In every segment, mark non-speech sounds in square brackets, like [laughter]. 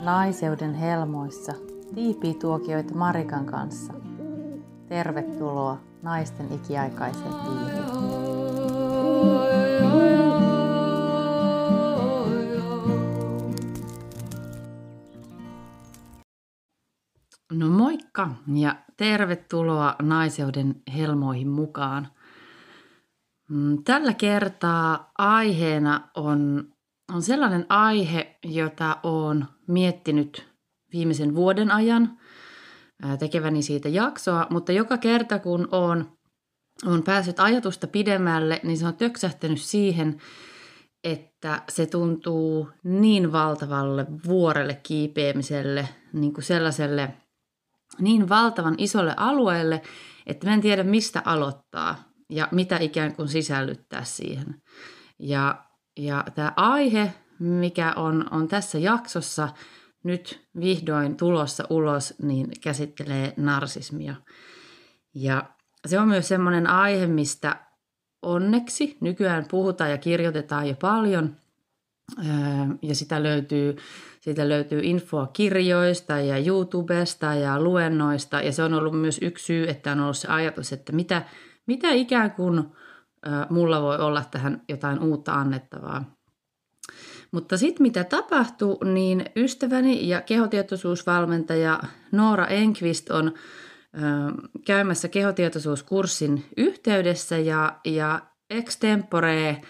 Naiseuden helmoissa tiipii-tuokioita Marikan kanssa. Tervetuloa naisten ikiaikaiseen piiriin. No moikka ja tervetuloa naiseuden helmoihin mukaan. Mm, tällä kertaa aiheena on, on sellainen aihe, jota olen miettinyt viimeisen vuoden ajan tekeväni siitä jaksoa, mutta joka kerta kun olen, olen päässyt ajatusta pidemmälle, niin se on töksähtänyt siihen, että se tuntuu niin valtavalle vuorelle kiipeämiselle, niin kuin sellaiselle niin valtavan isolle alueelle, että mä en tiedä mistä aloittaa ja mitä ikään kuin sisällyttää siihen. Ja, ja tämä aihe, mikä on, on tässä jaksossa nyt vihdoin tulossa ulos, niin käsittelee narsismia. Ja se on myös semmoinen aihe, mistä onneksi nykyään puhutaan ja kirjoitetaan jo paljon. Ja sitä löytyy, siitä löytyy infoa kirjoista ja YouTubesta ja luennoista. Ja se on ollut myös yksi syy, että on ollut se ajatus, että mitä, mitä ikään kuin mulla voi olla tähän jotain uutta annettavaa. Mutta sitten mitä tapahtuu, niin ystäväni ja kehotietoisuusvalmentaja Noora Enqvist on käymässä kehotietoisuuskurssin yhteydessä ja, ja extempore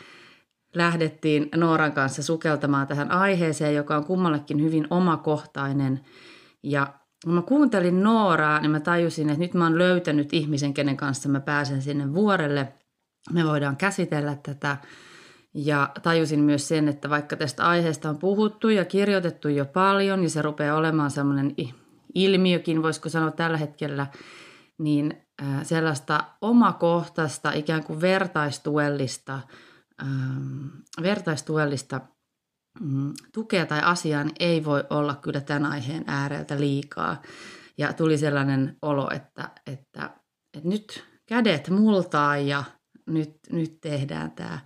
lähdettiin Nooran kanssa sukeltamaan tähän aiheeseen, joka on kummallekin hyvin omakohtainen. Ja kun mä kuuntelin Nooraa, niin mä tajusin, että nyt mä oon löytänyt ihmisen, kenen kanssa mä pääsen sinne vuorelle. Me voidaan käsitellä tätä. Ja tajusin myös sen, että vaikka tästä aiheesta on puhuttu ja kirjoitettu jo paljon, ja se rupeaa olemaan semmoinen ilmiökin, voisiko sanoa tällä hetkellä, niin sellaista omakohtaista, ikään kuin vertaistuellista, vertaistuellista mm, tukea tai asiaa niin ei voi olla kyllä tämän aiheen ääreltä liikaa. Ja tuli sellainen olo, että, että, että nyt kädet multaa ja nyt, nyt tehdään tämä.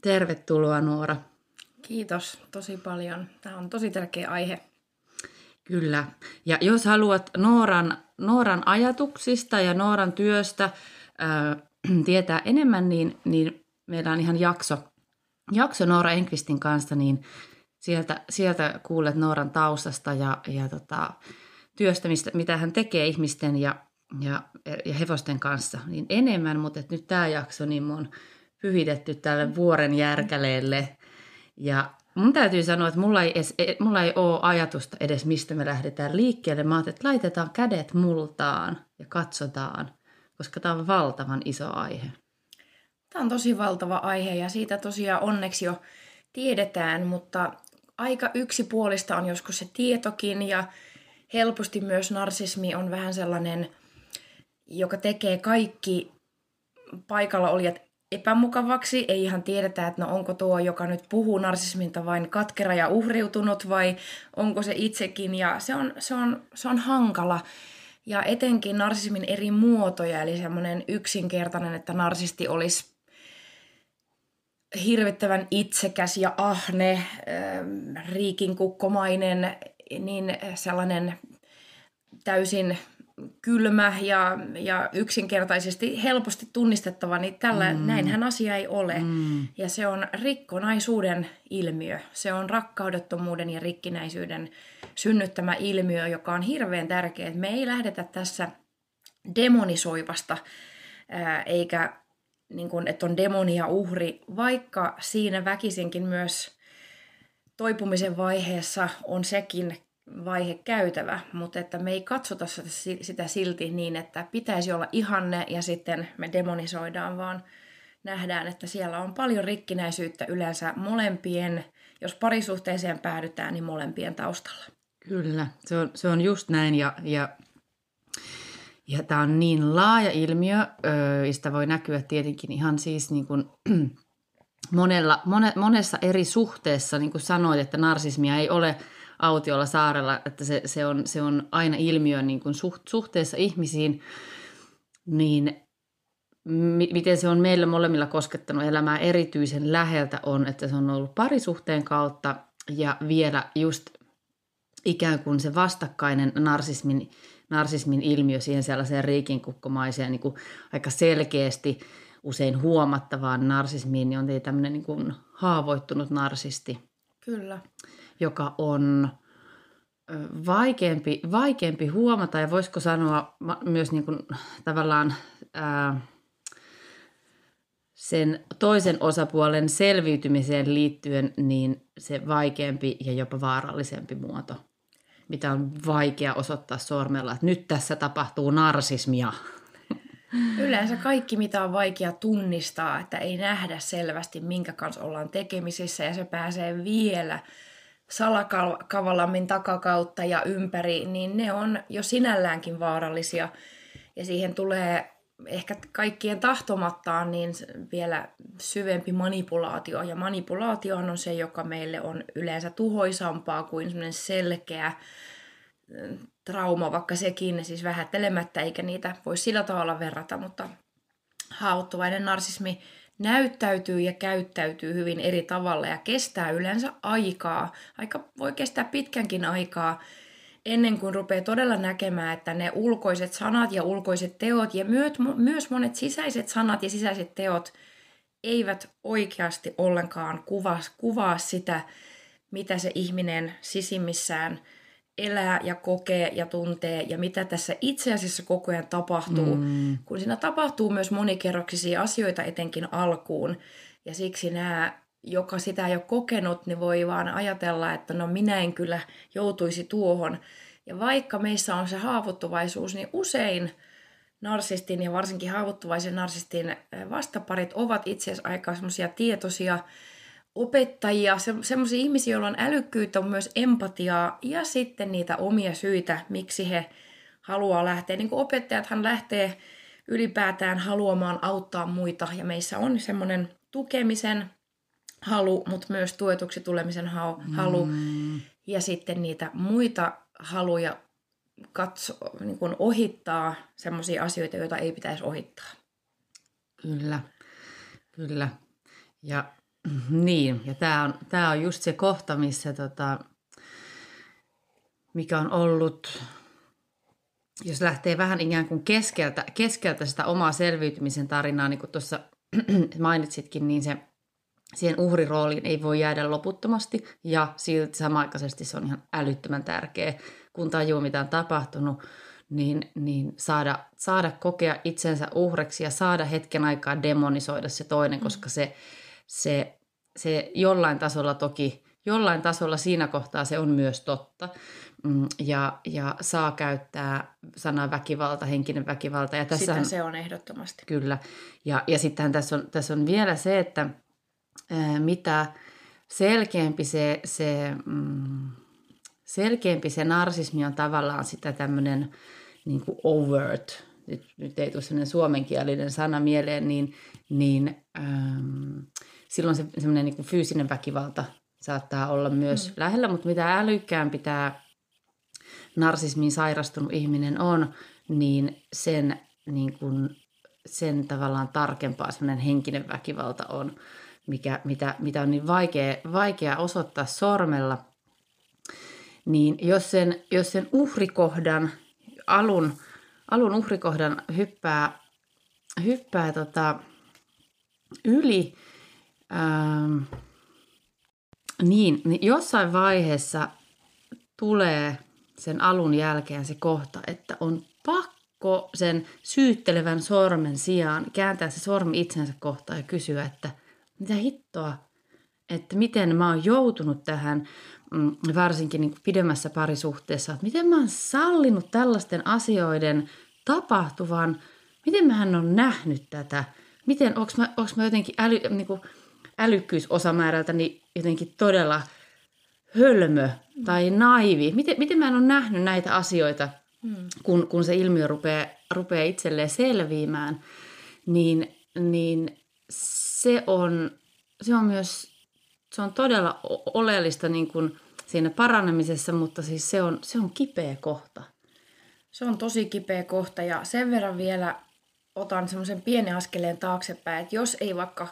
Tervetuloa Noora. Kiitos tosi paljon. Tämä on tosi tärkeä aihe. Kyllä. Ja jos haluat Nooran, Nooran ajatuksista ja Nooran työstä ää, [clears throat] tietää enemmän, niin, niin meillä on ihan jakso, jakso Noora Enkvistin kanssa, niin sieltä, sieltä kuulet Nooran taustasta ja, ja tota, työstä, mistä, mitä hän tekee ihmisten ja, ja, ja hevosten kanssa, niin enemmän, mutta nyt tämä jakso, niin mun pyhitetty tälle vuoren järkäleelle. Ja mun täytyy sanoa, että mulla ei, edes, e, mulla ei ole ajatusta edes, mistä me lähdetään liikkeelle. Mä ajattelin, että laitetaan kädet multaan ja katsotaan, koska tämä on valtavan iso aihe. Tämä on tosi valtava aihe ja siitä tosiaan onneksi jo tiedetään, mutta aika yksipuolista on joskus se tietokin ja helposti myös narsismi on vähän sellainen, joka tekee kaikki paikalla olijat epämukavaksi. Ei ihan tiedetä, että no onko tuo, joka nyt puhuu narsisminta vain katkera ja uhriutunut vai onko se itsekin. Ja se on, se on, se on hankala. Ja etenkin narsismin eri muotoja, eli semmoinen yksinkertainen, että narsisti olisi hirvittävän itsekäs ja ahne, ähm, riikinkukkomainen, niin sellainen täysin kylmä ja, ja yksinkertaisesti helposti tunnistettava, niin tällä, mm. näinhän asia ei ole. Mm. Ja se on rikkonaisuuden ilmiö. Se on rakkaudettomuuden ja rikkinäisyyden synnyttämä ilmiö, joka on hirveän tärkeä. Me ei lähdetä tässä demonisoivasta, ää, eikä niin kuin, että on demonia uhri, vaikka siinä väkisinkin myös toipumisen vaiheessa on sekin vaihe käytävä, mutta että me ei katsota sitä silti niin, että pitäisi olla ihanne ja sitten me demonisoidaan, vaan nähdään, että siellä on paljon rikkinäisyyttä yleensä molempien, jos parisuhteeseen päädytään, niin molempien taustalla. Kyllä, se on, se on just näin ja, ja, ja tämä on niin laaja ilmiö, öö, sitä voi näkyä tietenkin ihan siis niin kuin, [clears throat] monella, mone, monessa eri suhteessa, niin kuin sanoit, että narsismia ei ole – autiolla saarella, että se, se, on, se on aina ilmiö niin kuin suht, suhteessa ihmisiin, niin mi, miten se on meillä molemmilla koskettanut elämää erityisen läheltä on, että se on ollut parisuhteen kautta ja vielä just ikään kuin se vastakkainen narsismin, narsismin ilmiö siihen sellaiseen riikinkukkomaiseen niin kuin aika selkeästi usein huomattavaan narsismiin, niin on tämmöinen niin kuin haavoittunut narsisti. Kyllä. Joka on vaikeampi, vaikeampi huomata ja voisiko sanoa myös niin kuin, tavallaan ää, sen toisen osapuolen selviytymiseen liittyen niin se vaikeampi ja jopa vaarallisempi muoto, mitä on vaikea osoittaa sormella, että nyt tässä tapahtuu narsismia. Yleensä kaikki, mitä on vaikea tunnistaa, että ei nähdä selvästi, minkä kanssa ollaan tekemisissä ja se pääsee vielä salakavalammin takakautta ja ympäri, niin ne on jo sinälläänkin vaarallisia. Ja siihen tulee ehkä kaikkien tahtomattaan niin vielä syvempi manipulaatio. Ja manipulaatio on se, joka meille on yleensä tuhoisampaa kuin selkeä trauma, vaikka sekin siis vähättelemättä, eikä niitä voi sillä tavalla verrata, mutta haavoittuvainen narsismi näyttäytyy ja käyttäytyy hyvin eri tavalla ja kestää yleensä aikaa. Aika voi kestää pitkänkin aikaa ennen kuin rupeaa todella näkemään, että ne ulkoiset sanat ja ulkoiset teot ja myös monet sisäiset sanat ja sisäiset teot eivät oikeasti ollenkaan kuvaa, kuvaa sitä, mitä se ihminen sisimmissään elää ja kokee ja tuntee ja mitä tässä itse asiassa koko ajan tapahtuu, mm. kun siinä tapahtuu myös monikerroksisia asioita etenkin alkuun. Ja siksi nämä, joka sitä ei ole kokenut, niin voi vaan ajatella, että no minä en kyllä joutuisi tuohon. Ja vaikka meissä on se haavoittuvaisuus, niin usein narsistin ja varsinkin haavoittuvaisen narsistin vastaparit ovat itse asiassa aika semmoisia tietoisia, opettajia, se, semmoisia ihmisiä, joilla on älykkyyttä, on myös empatiaa ja sitten niitä omia syitä, miksi he haluaa lähteä. Niin kuin opettajathan lähtee ylipäätään haluamaan auttaa muita ja meissä on semmoinen tukemisen halu, mutta myös tuetuksi tulemisen halu mm. ja sitten niitä muita haluja katso, niin kuin ohittaa semmoisia asioita, joita ei pitäisi ohittaa. Kyllä, kyllä. Ja niin, ja tämä on, tää on just se kohta, missä tota, mikä on ollut, jos lähtee vähän ikään kuin keskeltä, keskeltä sitä omaa selviytymisen tarinaa, niin kuin tuossa [clears throat] mainitsitkin, niin se siihen uhrirooliin ei voi jäädä loputtomasti ja silti samaaikaisesti se on ihan älyttömän tärkeä, kun tajuu mitä on tapahtunut, niin, niin saada, saada kokea itsensä uhreksi ja saada hetken aikaa demonisoida se toinen, mm. koska se, se se jollain tasolla toki, jollain tasolla siinä kohtaa se on myös totta. Mm, ja, ja saa käyttää sanaa väkivalta, henkinen väkivalta. Ja tässä Sitä se on ehdottomasti. Kyllä. Ja, ja sittenhän tässä on, tässä on vielä se, että ää, mitä selkeämpi se, se, mm, selkeämpi se narsismi on tavallaan sitä tämmöinen niin overt, nyt, nyt ei tule sellainen suomenkielinen sana mieleen, niin, niin ähm, silloin se semmoinen niin fyysinen väkivalta saattaa olla myös mm. lähellä, mutta mitä älykkäämpi tämä narsismiin sairastunut ihminen on, niin sen, niin kuin, sen tavallaan tarkempaa semmoinen henkinen väkivalta on, mikä, mitä, mitä on niin vaikea, vaikea osoittaa sormella. Niin jos sen, jos sen uhrikohdan, alun, alun uhrikohdan hyppää, hyppää tota, yli, Ähm, niin, niin jossain vaiheessa tulee sen alun jälkeen se kohta, että on pakko sen syyttelevän sormen sijaan kääntää se sormi itsensä kohtaan ja kysyä, että mitä hittoa, että miten mä oon joutunut tähän, mm, varsinkin niin pidemmässä parisuhteessa, että miten mä oon sallinut tällaisten asioiden tapahtuvan, miten mä on nähnyt tätä, miten, onko mä, onks mä jotenkin äly, niin kuin, älykkyysosamäärältä niin jotenkin todella hölmö tai naivi. Miten, miten mä en ole nähnyt näitä asioita, kun, kun se ilmiö rupeaa, rupeaa itselleen selviämään, niin, niin se, on, se on myös se on todella oleellista niin kuin siinä parannemisessa, mutta siis se on, se on kipeä kohta. Se on tosi kipeä kohta ja sen verran vielä otan semmoisen pienen askeleen taaksepäin, että jos ei vaikka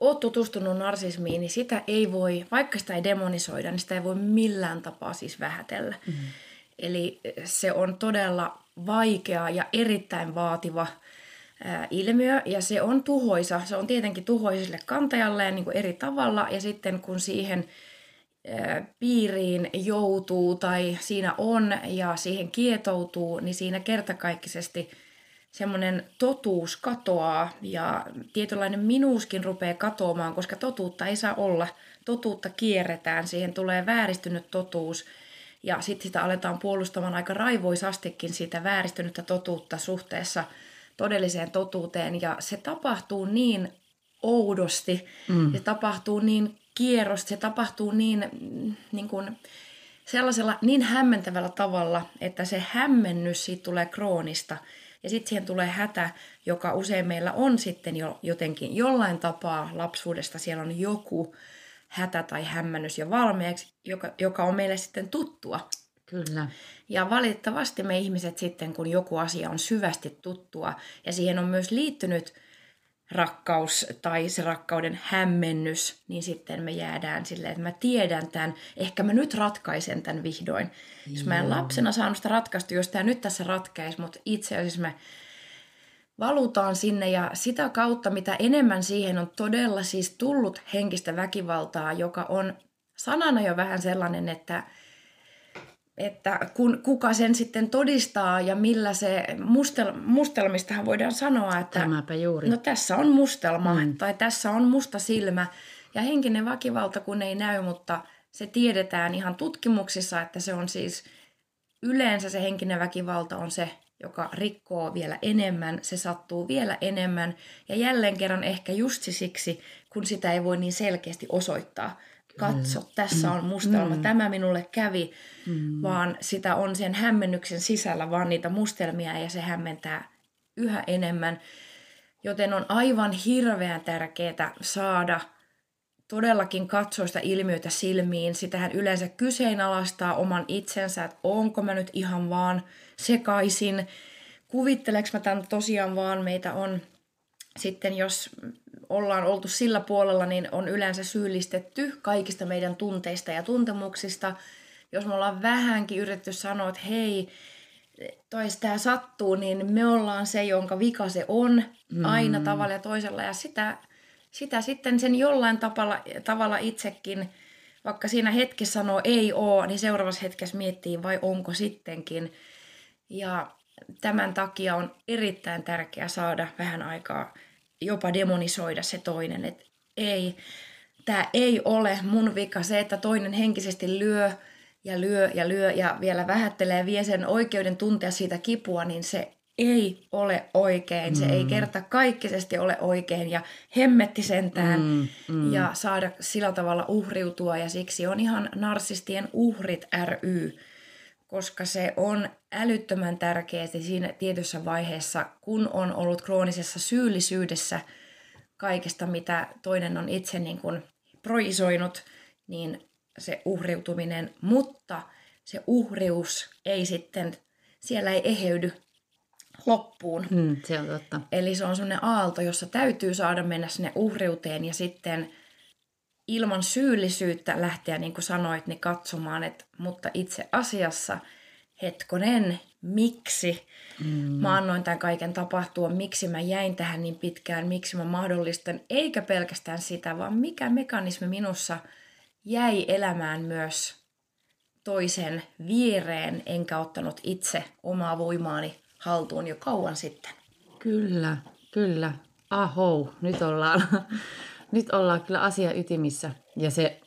oot tutustunut narsismiin, niin sitä ei voi, vaikka sitä ei demonisoida, niin sitä ei voi millään tapaa siis vähätellä. Mm. Eli se on todella vaikea ja erittäin vaativa ää, ilmiö ja se on tuhoisa. Se on tietenkin tuhoisa sille kantajalle niin kuin eri tavalla ja sitten kun siihen ää, piiriin joutuu tai siinä on ja siihen kietoutuu, niin siinä kertakaikkisesti semmoinen totuus katoaa ja tietynlainen minuuskin rupeaa katoamaan, koska totuutta ei saa olla. Totuutta kierretään, siihen tulee vääristynyt totuus – ja sitten sitä aletaan puolustamaan aika raivoisastikin sitä vääristynyttä totuutta suhteessa todelliseen totuuteen. Ja se tapahtuu niin oudosti, mm. se tapahtuu niin kierrosti, se tapahtuu niin, niin kuin, sellaisella niin hämmentävällä tavalla, että se hämmennys siitä tulee kroonista. Ja sitten siihen tulee hätä, joka usein meillä on sitten jo jotenkin jollain tapaa lapsuudesta. Siellä on joku, hätä tai hämmennys jo valmiiksi, joka, joka on meille sitten tuttua. Kyllä. Ja valitettavasti me ihmiset sitten, kun joku asia on syvästi tuttua ja siihen on myös liittynyt rakkaus tai se rakkauden hämmennys, niin sitten me jäädään silleen, että mä tiedän tämän, ehkä mä nyt ratkaisen tämän vihdoin. Joo. Jos mä en lapsena saanut sitä ratkaista, jos tämä nyt tässä ratkaisi, mutta itse asiassa mä valutaan sinne ja sitä kautta, mitä enemmän siihen on todella siis tullut henkistä väkivaltaa, joka on sanana jo vähän sellainen, että, että kun, kuka sen sitten todistaa ja millä se mustel, mustelmistahan voidaan sanoa, että Tämäpä juuri. no tässä on mustelma mm. tai tässä on musta silmä ja henkinen väkivalta kun ei näy, mutta se tiedetään ihan tutkimuksissa, että se on siis yleensä se henkinen väkivalta on se joka rikkoo vielä enemmän, se sattuu vielä enemmän ja jälleen kerran ehkä just siksi, kun sitä ei voi niin selkeästi osoittaa. Katso, tässä on mustelma, mm. tämä minulle kävi, mm. vaan sitä on sen hämmennyksen sisällä vaan niitä mustelmia ja se hämmentää yhä enemmän. Joten on aivan hirveän tärkeää saada todellakin katsoa sitä ilmiötä silmiin. Sitähän yleensä kyseenalaistaa oman itsensä, että onko mä nyt ihan vaan – sekaisin. Kuvitteleks mä tämän tosiaan vaan, meitä on sitten, jos ollaan oltu sillä puolella, niin on yleensä syyllistetty kaikista meidän tunteista ja tuntemuksista. Jos me ollaan vähänkin yritetty sanoa, että hei, toi tämä sattuu, niin me ollaan se, jonka vika se on mm. aina tavalla ja toisella. Ja sitä, sitä sitten sen jollain tavalla, tavalla itsekin, vaikka siinä hetkessä sanoo ei oo, niin seuraavassa hetkessä miettii vai onko sittenkin. Ja tämän takia on erittäin tärkeää saada vähän aikaa jopa demonisoida se toinen, että ei, tämä ei ole mun vika se, että toinen henkisesti lyö ja lyö ja lyö ja vielä vähättelee ja vie sen oikeuden tuntea siitä kipua, niin se ei ole oikein. Se mm. ei kerta kaikkisesti ole oikein ja hemmetti sentään mm, mm. ja saada sillä tavalla uhriutua ja siksi on ihan narsistien uhrit ry koska se on älyttömän tärkeää siinä tietyssä vaiheessa, kun on ollut kroonisessa syyllisyydessä kaikesta, mitä toinen on itse niin kuin projisoinut, niin se uhriutuminen, mutta se uhrius ei sitten, siellä ei eheydy loppuun. Mm, se on totta. Eli se on sellainen aalto, jossa täytyy saada mennä sinne uhriuteen ja sitten – ilman syyllisyyttä lähteä, niin kuin sanoit, niin katsomaan, että mutta itse asiassa, hetkonen, miksi mm. mä annoin tämän kaiken tapahtua, miksi mä jäin tähän niin pitkään, miksi mä mahdollistan, eikä pelkästään sitä, vaan mikä mekanismi minussa jäi elämään myös toisen viereen, enkä ottanut itse omaa voimaani haltuun jo kauan sitten. Kyllä, kyllä. Aho, nyt ollaan nyt ollaan kyllä asia ytimissä ja se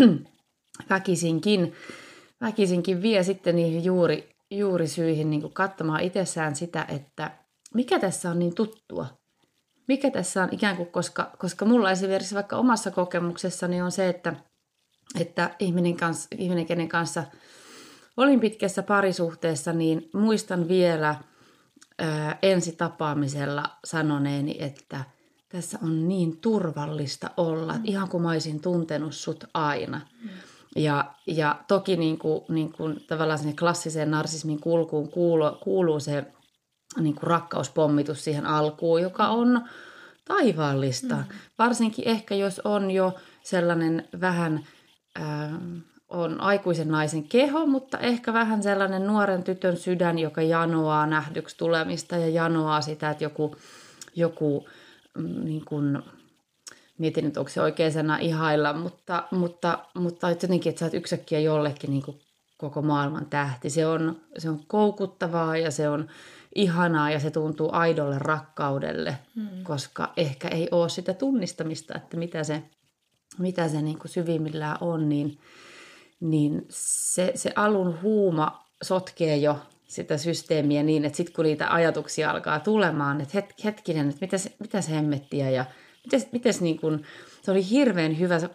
[clears throat] väkisinkin, väkisinkin vie sitten niihin juuri, juurisyihin niin katsomaan itsessään sitä, että mikä tässä on niin tuttua. Mikä tässä on ikään kuin, koska, koska mulla esimerkiksi vaikka omassa kokemuksessani on se, että, että ihminen, kanssa, ihminen, kenen kanssa olin pitkässä parisuhteessa, niin muistan vielä ää, ensitapaamisella sanoneeni, että – tässä on niin turvallista olla, mm. ihan kuin mä olisin tuntenut sut aina. Mm. Ja, ja toki niin kuin, niin kuin tavallaan sinne klassiseen narsismin kulkuun kuuluu, kuuluu se niin kuin rakkauspommitus siihen alkuun, joka on taivaallista. Mm. Varsinkin ehkä jos on jo sellainen vähän, äh, on aikuisen naisen keho, mutta ehkä vähän sellainen nuoren tytön sydän, joka janoaa nähdyksi tulemista ja janoaa sitä, että joku, joku niin kuin, mietin nyt onko se oikein sana ihailla, mutta, mutta, mutta jotenkin, että sä oot yksäkkiä jollekin niin kuin koko maailman tähti. Se on, se on koukuttavaa ja se on ihanaa ja se tuntuu aidolle rakkaudelle, hmm. koska ehkä ei ole sitä tunnistamista, että mitä se, mitä se niin kuin syvimmillään on, niin, niin se, se alun huuma sotkee jo sitä systeemiä niin, että sitten kun niitä ajatuksia alkaa tulemaan, että het, hetkinen, että mitä se, mitä se hemmettiä ja mites, mites niin kuin, se oli hirveän hyvä, se,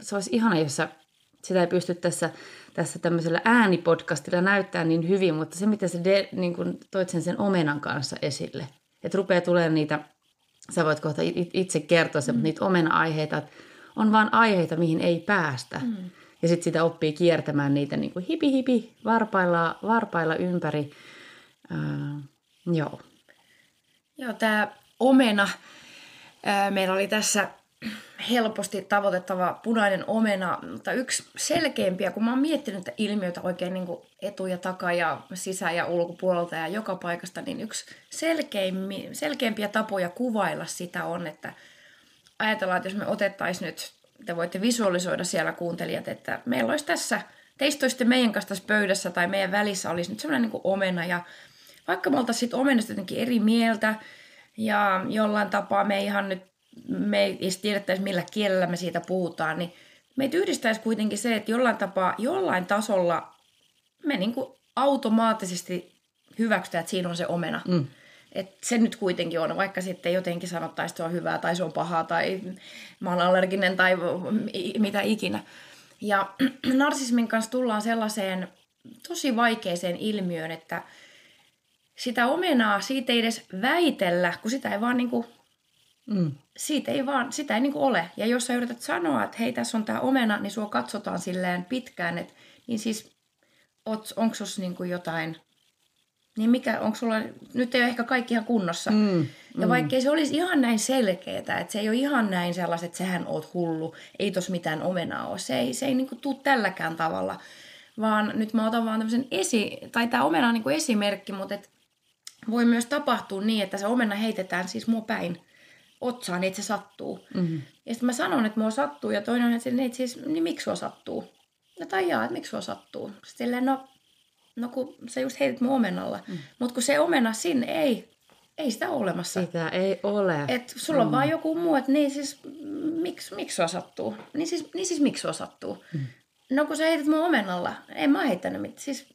se olisi ihana, jos sä, sitä ei pysty tässä tässä tämmöisellä äänipodcastilla näyttää niin hyvin, mutta se, mitä sä de, niin kun toit sen, sen omenan kanssa esille, että rupeaa tulemaan niitä, sä voit kohta itse kertoa se, mm. niitä omena-aiheita, että on vaan aiheita, mihin ei päästä. Mm. Ja sitten sitä oppii kiertämään niitä niin kuin hipi hipi, varpailla, varpailla ympäri. Äh, joo. Joo, tämä omena. Meillä oli tässä helposti tavoitettava punainen omena, mutta yksi selkeimpiä, kun mä oon miettinyt että ilmiötä oikein niin kuin etu- ja taka- ja sisä- ja ulkopuolelta ja joka paikasta, niin yksi selkeimpiä tapoja kuvailla sitä on, että ajatellaan, että jos me otettaisiin nyt, te voitte visualisoida siellä kuuntelijat, että meillä olisi tässä, teistä olisitte meidän kanssa tässä pöydässä tai meidän välissä olisi nyt semmoinen niin omena ja vaikka me oltaisiin omenasta jotenkin eri mieltä ja jollain tapaa me ihan nyt me ei tiedettäisi millä kielellä me siitä puhutaan, niin meitä yhdistäisi kuitenkin se, että jollain tapaa, jollain tasolla me niin kuin automaattisesti hyväksytään, että siinä on se omena. Mm. Et se nyt kuitenkin on, vaikka sitten jotenkin sanottaisiin, että se on hyvää tai se on pahaa tai mä oon allerginen tai mitä ikinä. Ja [clears throat] narsismin kanssa tullaan sellaiseen tosi vaikeeseen ilmiöön, että sitä omenaa, siitä ei edes väitellä, kun sitä ei vaan niin kuin Mm. Siitä ei vaan, sitä ei niinku ole. Ja jos sä yrität sanoa, että hei, tässä on tämä omena, niin sua katsotaan silleen pitkään, että niin siis, onko sus niinku jotain, niin mikä, onko sulla, nyt ei ole ehkä kaikki ihan kunnossa. Mm. Ja mm. vaikkei se olisi ihan näin selkeää, että se ei ole ihan näin sellaiset, että sähän oot hullu, ei tos mitään omenaa ole. Se ei, se ei niinku tuu tälläkään tavalla. Vaan nyt mä otan vaan tämmöisen esi, tai tämä omena on niinku esimerkki, mutta et voi myös tapahtua niin, että se omena heitetään siis mua päin otsaan, niin että se sattuu. Mm-hmm. Ja sitten mä sanon, että mua sattuu, ja toinen on, että niin, siis, niin miksi sua sattuu? No tai jaa, että miksi sua sattuu? Sitten no, no kun sä just heitit mun omenalla. Mm. Mutta kun se omena sinne ei, ei sitä ole olemassa. Sitä ei ole. Et sulla mm. on vaan joku muu, että niin siis, miksi, miksi sua sattuu? Niin siis, niin siis miksi sua sattuu? Mm. No kun sä heitit mun omenalla, en mä heittänyt mitään. Siis,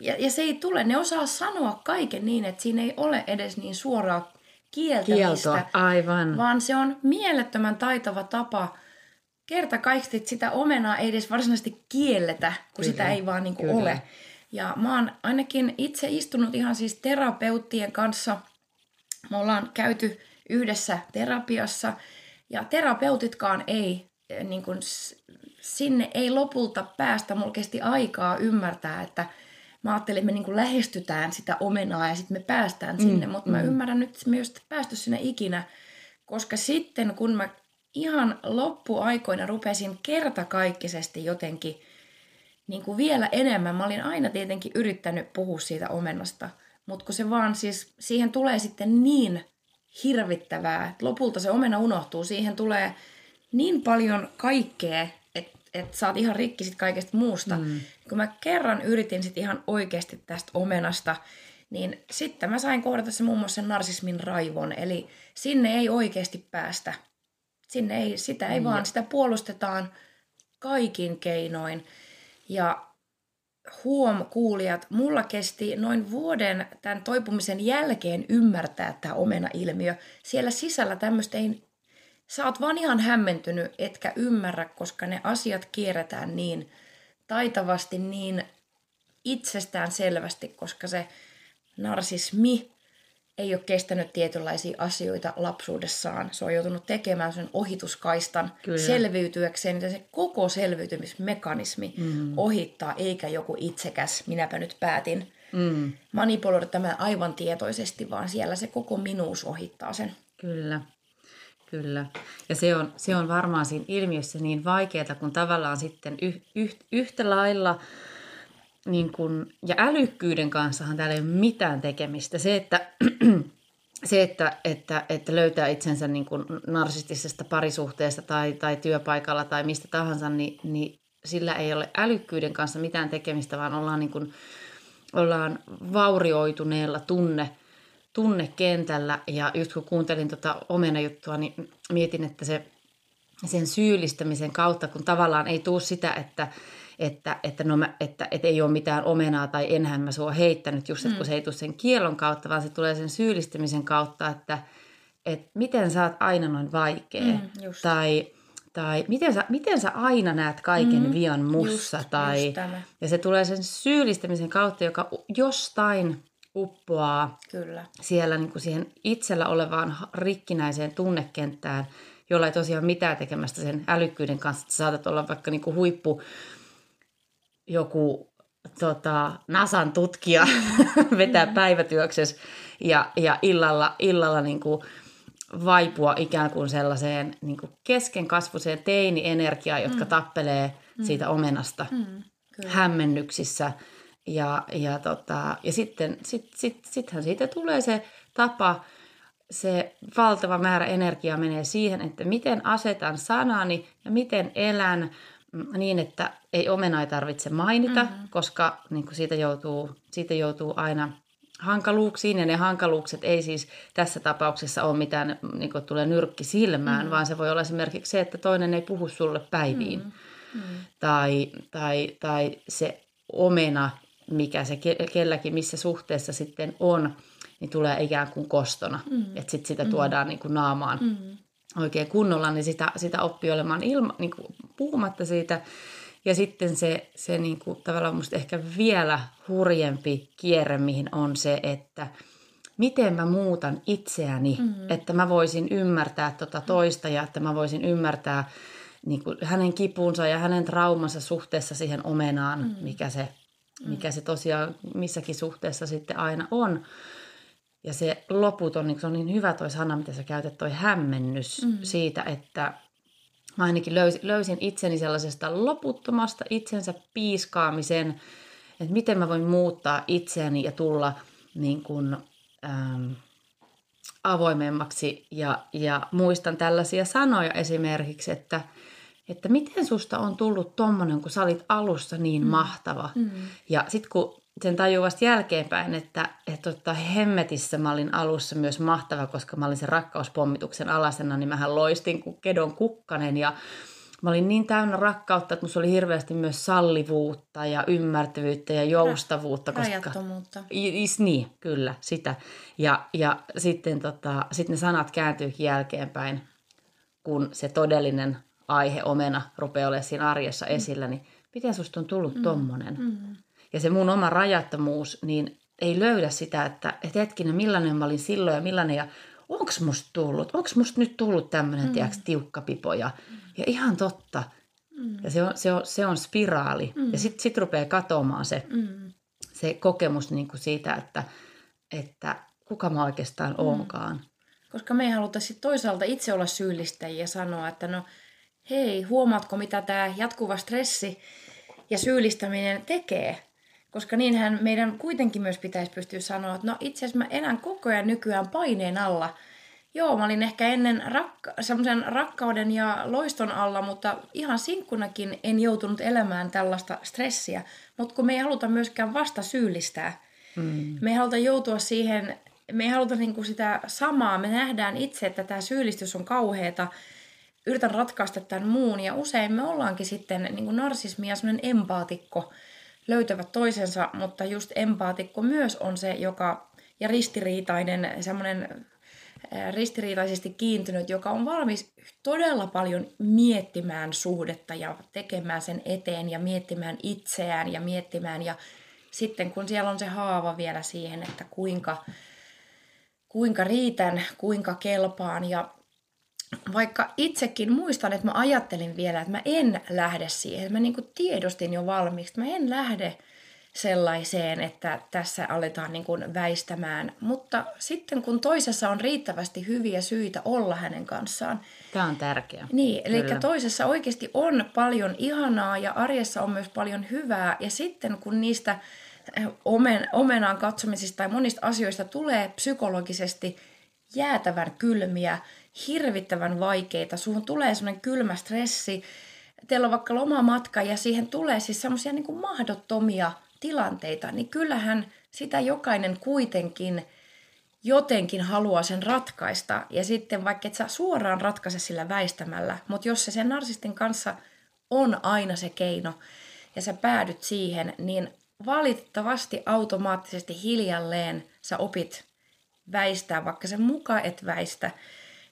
ja, ja se ei tule, ne osaa sanoa kaiken niin, että siinä ei ole edes niin suoraa kieltämistä. Kieltoa, aivan. Vaan se on mielettömän taitava tapa kerta kaikki sitä omenaa ei edes varsinaisesti kielletä, kun Kyllä. sitä ei vaan niin kuin ole. Ja mä oon ainakin itse istunut ihan siis terapeuttien kanssa. Me ollaan käyty yhdessä terapiassa ja terapeutitkaan ei, eh, niin kuin, sinne ei lopulta päästä. Mulla kesti aikaa ymmärtää, että – mä ajattelin, että me niin lähestytään sitä omenaa ja sitten me päästään mm, sinne, mutta mm. mä ymmärrän nyt, että ei ole päästy sinne ikinä, koska sitten kun mä ihan loppuaikoina rupesin kertakaikkisesti jotenkin niin kuin vielä enemmän, mä olin aina tietenkin yrittänyt puhua siitä omenasta, mutta kun se vaan siis, siihen tulee sitten niin hirvittävää, että lopulta se omena unohtuu, siihen tulee niin paljon kaikkea, että sä oot ihan rikki sit kaikesta muusta. Mm. Kun mä kerran yritin sit ihan oikeasti tästä omenasta, niin sitten mä sain kohdata se muun muassa sen narsismin raivon. Eli sinne ei oikeasti päästä. Sinne ei, sitä ei mm. vaan, sitä puolustetaan kaikin keinoin. Ja huom kuulijat, mulla kesti noin vuoden tämän toipumisen jälkeen ymmärtää tämä omena-ilmiö. Siellä sisällä tämmöistä ei Sä oot vaan ihan hämmentynyt, etkä ymmärrä, koska ne asiat kierretään niin taitavasti, niin itsestään selvästi, koska se narsismi ei ole kestänyt tietynlaisia asioita lapsuudessaan. Se on joutunut tekemään sen ohituskaistan Kyllä. selviytyäkseen, että se koko selviytymismekanismi mm. ohittaa, eikä joku itsekäs, minäpä nyt päätin mm. manipuloida tämän aivan tietoisesti, vaan siellä se koko minuus ohittaa sen. Kyllä. Kyllä. Ja se on, se on varmaan siinä ilmiössä niin vaikeaa, kun tavallaan sitten yh, yh, yhtä lailla niin kun, ja älykkyyden kanssahan täällä ei ole mitään tekemistä. Se, että, [clears throat] se, että, että, että löytää itsensä niin kuin narsistisesta parisuhteesta tai, tai työpaikalla tai mistä tahansa, niin, niin sillä ei ole älykkyyden kanssa mitään tekemistä, vaan ollaan, niin kuin, ollaan vaurioituneella tunne, tunnekentällä. Ja just kun kuuntelin tuota omena-juttua, niin mietin, että se sen syyllistämisen kautta, kun tavallaan ei tule sitä, että, että, että, no mä, että, että ei ole mitään omenaa tai enhän mä sua heittänyt, just että mm. kun se ei tule sen kielon kautta, vaan se tulee sen syyllistämisen kautta, että, että miten sä oot aina noin vaikea. Mm, tai tai miten sä, miten sä aina näet kaiken mm, vian mussa. Just, tai, just ja se tulee sen syyllistämisen kautta, joka jostain uppoaa Kyllä. siellä niin kuin siihen itsellä olevaan rikkinäiseen tunnekenttään, jolla ei tosiaan mitään tekemästä sen älykkyyden kanssa, että saatat olla vaikka niin kuin huippu joku tota, NASAn tutkija [laughs] vetää mm. päivätyöksessä ja, ja illalla, illalla niin kuin vaipua ikään kuin sellaiseen niin kuin keskenkasvuiseen teini-energiaan, jotka mm. tappelee mm. siitä omenasta mm. hämmennyksissä. Ja, ja, tota, ja sitten sit, sit, sittenhän siitä tulee se tapa, se valtava määrä energiaa menee siihen, että miten asetan sanani ja miten elän niin, että ei omena ei tarvitse mainita, mm-hmm. koska niin kuin siitä, joutuu, siitä joutuu aina hankaluuksiin, ja ne hankaluukset ei siis tässä tapauksessa ole mitään, niin kuin tulee nyrkki silmään, mm. vaan se voi olla esimerkiksi se, että toinen ei puhu sulle päiviin. Mm. Mm. Tai, tai, tai se omena, mikä se kelläkin, missä suhteessa sitten on, niin tulee ikään kuin kostona. Mm. Että sitten sitä mm. tuodaan niin kuin naamaan mm. Oikein kunnolla, niin sitä, sitä oppii olemaan ilma, niin kuin puhumatta siitä ja sitten se, se niin kuin, tavallaan musta ehkä vielä hurjempi kierre, mihin on se, että miten mä muutan itseäni, mm-hmm. että mä voisin ymmärtää tota toista ja että mä voisin ymmärtää niin kuin hänen kipunsa ja hänen traumansa suhteessa siihen omenaan, mm-hmm. mikä, se, mikä se tosiaan missäkin suhteessa sitten aina on. Ja se loputon, niin se on niin hyvä toi sana, mitä sä käytät, toi hämmennys mm-hmm. siitä, että mä ainakin löysin, löysin itseni sellaisesta loputtomasta itsensä piiskaamisen, että miten mä voin muuttaa itseäni ja tulla niin kuin, ähm, avoimemmaksi. Ja, ja muistan tällaisia sanoja esimerkiksi, että, että miten susta on tullut tommonen, kun sä olit alussa niin mm. mahtava. Mm. Ja sitten kun sen tajuu vasta jälkeenpäin, että, että että hemmetissä mä olin alussa myös mahtava, koska mä olin sen rakkauspommituksen alasena, niin mähän loistin kuin kedon kukkanen ja mä olin niin täynnä rakkautta, että musta oli hirveästi myös sallivuutta ja ymmärtävyyttä ja joustavuutta. Koska, Rajattomuutta. Is, niin, kyllä, sitä. Ja, ja sitten tota, sit ne sanat kääntyykin jälkeenpäin, kun se todellinen aihe omena rupeaa olemaan siinä arjessa mm. esillä, niin miten susta on tullut mm. tommonen? Mm ja se mun oma rajattomuus, niin ei löydä sitä, että, että hetkinen, millainen mä olin silloin ja millainen ja onko musta tullut, onko musta nyt tullut tämmöinen, mm. tiukka pipo ja, ja ihan totta. Mm. Ja se on, se on, se on spiraali. Mm. Ja sitten sit rupeaa katoamaan se, mm. se kokemus niin kuin siitä, että, että kuka mä oikeastaan mm. oonkaan. Koska me ei haluta sitten toisaalta itse olla syyllistäjiä ja sanoa, että no hei, huomaatko mitä tämä jatkuva stressi ja syyllistäminen tekee? Koska niinhän meidän kuitenkin myös pitäisi pystyä sanoa, että no itse asiassa mä elän koko ajan nykyään paineen alla. Joo, mä olin ehkä ennen rakka- semmoisen rakkauden ja loiston alla, mutta ihan sinkkunakin en joutunut elämään tällaista stressiä. Mutta kun me ei haluta myöskään vasta syyllistää. Mm. Me ei haluta joutua siihen, me ei haluta niinku sitä samaa. Me nähdään itse, että tämä syyllistys on kauheata. Yritän ratkaista tämän muun ja usein me ollaankin sitten niin narsismi ja semmoinen empaatikko – löytävät toisensa, mutta just empaatikko myös on se, joka, ja ristiriitainen, semmoinen ristiriitaisesti kiintynyt, joka on valmis todella paljon miettimään suhdetta ja tekemään sen eteen ja miettimään itseään ja miettimään. Ja sitten kun siellä on se haava vielä siihen, että kuinka, kuinka riitän, kuinka kelpaan ja vaikka itsekin muistan, että mä ajattelin vielä, että mä en lähde siihen. Mä niin tiedostin jo valmiiksi, että mä en lähde sellaiseen, että tässä aletaan niin kuin väistämään. Mutta sitten kun toisessa on riittävästi hyviä syitä olla hänen kanssaan. Tämä on tärkeää. Niin, eli Kyllä. toisessa oikeasti on paljon ihanaa ja arjessa on myös paljon hyvää. Ja sitten kun niistä eh, omen, omenaan katsomisista tai monista asioista tulee psykologisesti jäätävän kylmiä, hirvittävän vaikeita, suhun tulee semmoinen kylmä stressi, teillä on vaikka lomamatka ja siihen tulee siis semmoisia niin mahdottomia tilanteita, niin kyllähän sitä jokainen kuitenkin jotenkin haluaa sen ratkaista. Ja sitten vaikka et sä suoraan ratkaise sillä väistämällä, mutta jos se sen narsistin kanssa on aina se keino ja sä päädyt siihen, niin valitettavasti automaattisesti hiljalleen sä opit väistää, vaikka se muka et väistä,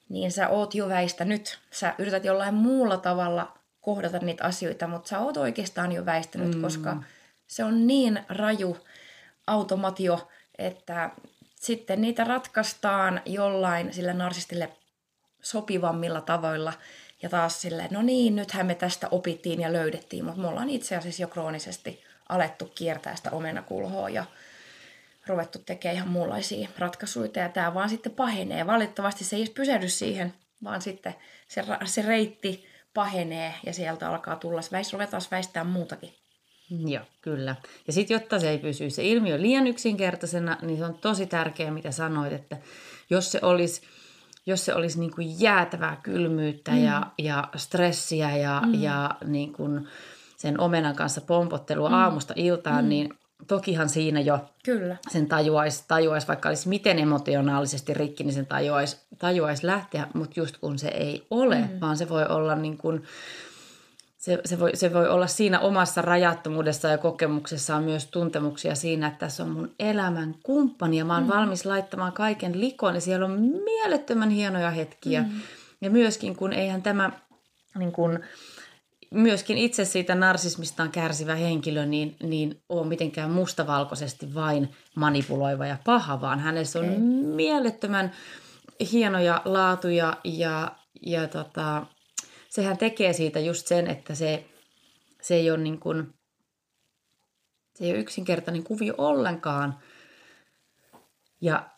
niin sä oot jo väistänyt. Sä yrität jollain muulla tavalla kohdata niitä asioita, mutta sä oot oikeastaan jo väistänyt, mm. koska se on niin raju automatio, että sitten niitä ratkaistaan jollain sillä narsistille sopivammilla tavoilla. Ja taas silleen, no niin, nythän me tästä opittiin ja löydettiin, mutta me ollaan itse asiassa jo kroonisesti alettu kiertää sitä omenakulhoa ja ruvettu tekemään ihan muunlaisia ratkaisuja. Ja tämä vaan sitten pahenee. Valitettavasti se ei edes pysähdy siihen, vaan sitten se, se reitti pahenee ja sieltä alkaa tulla, väis, ruvetaan väistää muutakin. Joo, kyllä. Ja sitten jotta se ei pysy se ilmiö liian yksinkertaisena, niin se on tosi tärkeää, mitä sanoit, että jos se olisi, jos se olisi niin kuin jäätävää kylmyyttä mm. ja, ja stressiä ja, mm. ja niin kuin sen omenan kanssa pompottelua mm. aamusta iltaan, mm. niin tokihan siinä jo Kyllä. sen tajuaisi, tajuais, vaikka olisi miten emotionaalisesti rikki, niin sen tajuaisi, tajuais lähteä, mutta just kun se ei ole, mm. vaan se voi olla niin kuin, se, se, voi, se voi olla siinä omassa rajattomuudessa ja kokemuksessaan myös tuntemuksia siinä, että tässä on mun elämän kumppani ja mä oon mm. valmis laittamaan kaiken likoon ja siellä on mielettömän hienoja hetkiä. Mm. Ja myöskin kun eihän tämä niin kun, myöskin itse siitä narsismistaan kärsivä henkilö niin, niin ole mitenkään mustavalkoisesti vain manipuloiva ja paha, vaan hänessä on Ei. mielettömän hienoja laatuja ja, ja tota, sehän tekee siitä just sen, että se, se ei ole niin kuin, se ei ole yksinkertainen kuvio ollenkaan. Ja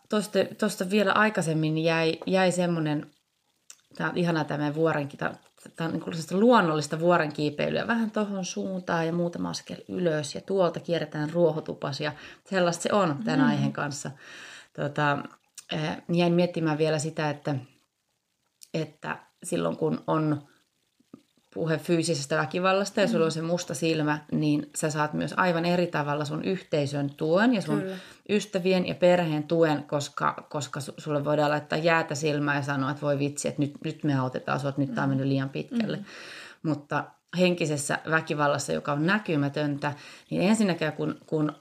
tuosta vielä aikaisemmin jäi, jäi semmoinen, tämä on ihanaa tämä vuorenkin, tämä, on niin luonnollista vuorenkiipeilyä vähän tuohon suuntaan ja muutama askel ylös ja tuolta kierretään ruohotupas ja sellaista se on tämän mm. aiheen kanssa. Tota, jäin miettimään vielä sitä, että, että silloin kun on puhe fyysisestä väkivallasta ja sulla on se musta silmä, niin sä saat myös aivan eri tavalla sun yhteisön tuen ja sun Kyllä. ystävien ja perheen tuen, koska, koska sulle voidaan laittaa jäätä silmää ja sanoa, että voi vitsi, että nyt, nyt me autetaan sua, että nyt tämä on mennyt liian pitkälle. Mm. Mutta henkisessä väkivallassa, joka on näkymätöntä, niin ensinnäkään kun, kun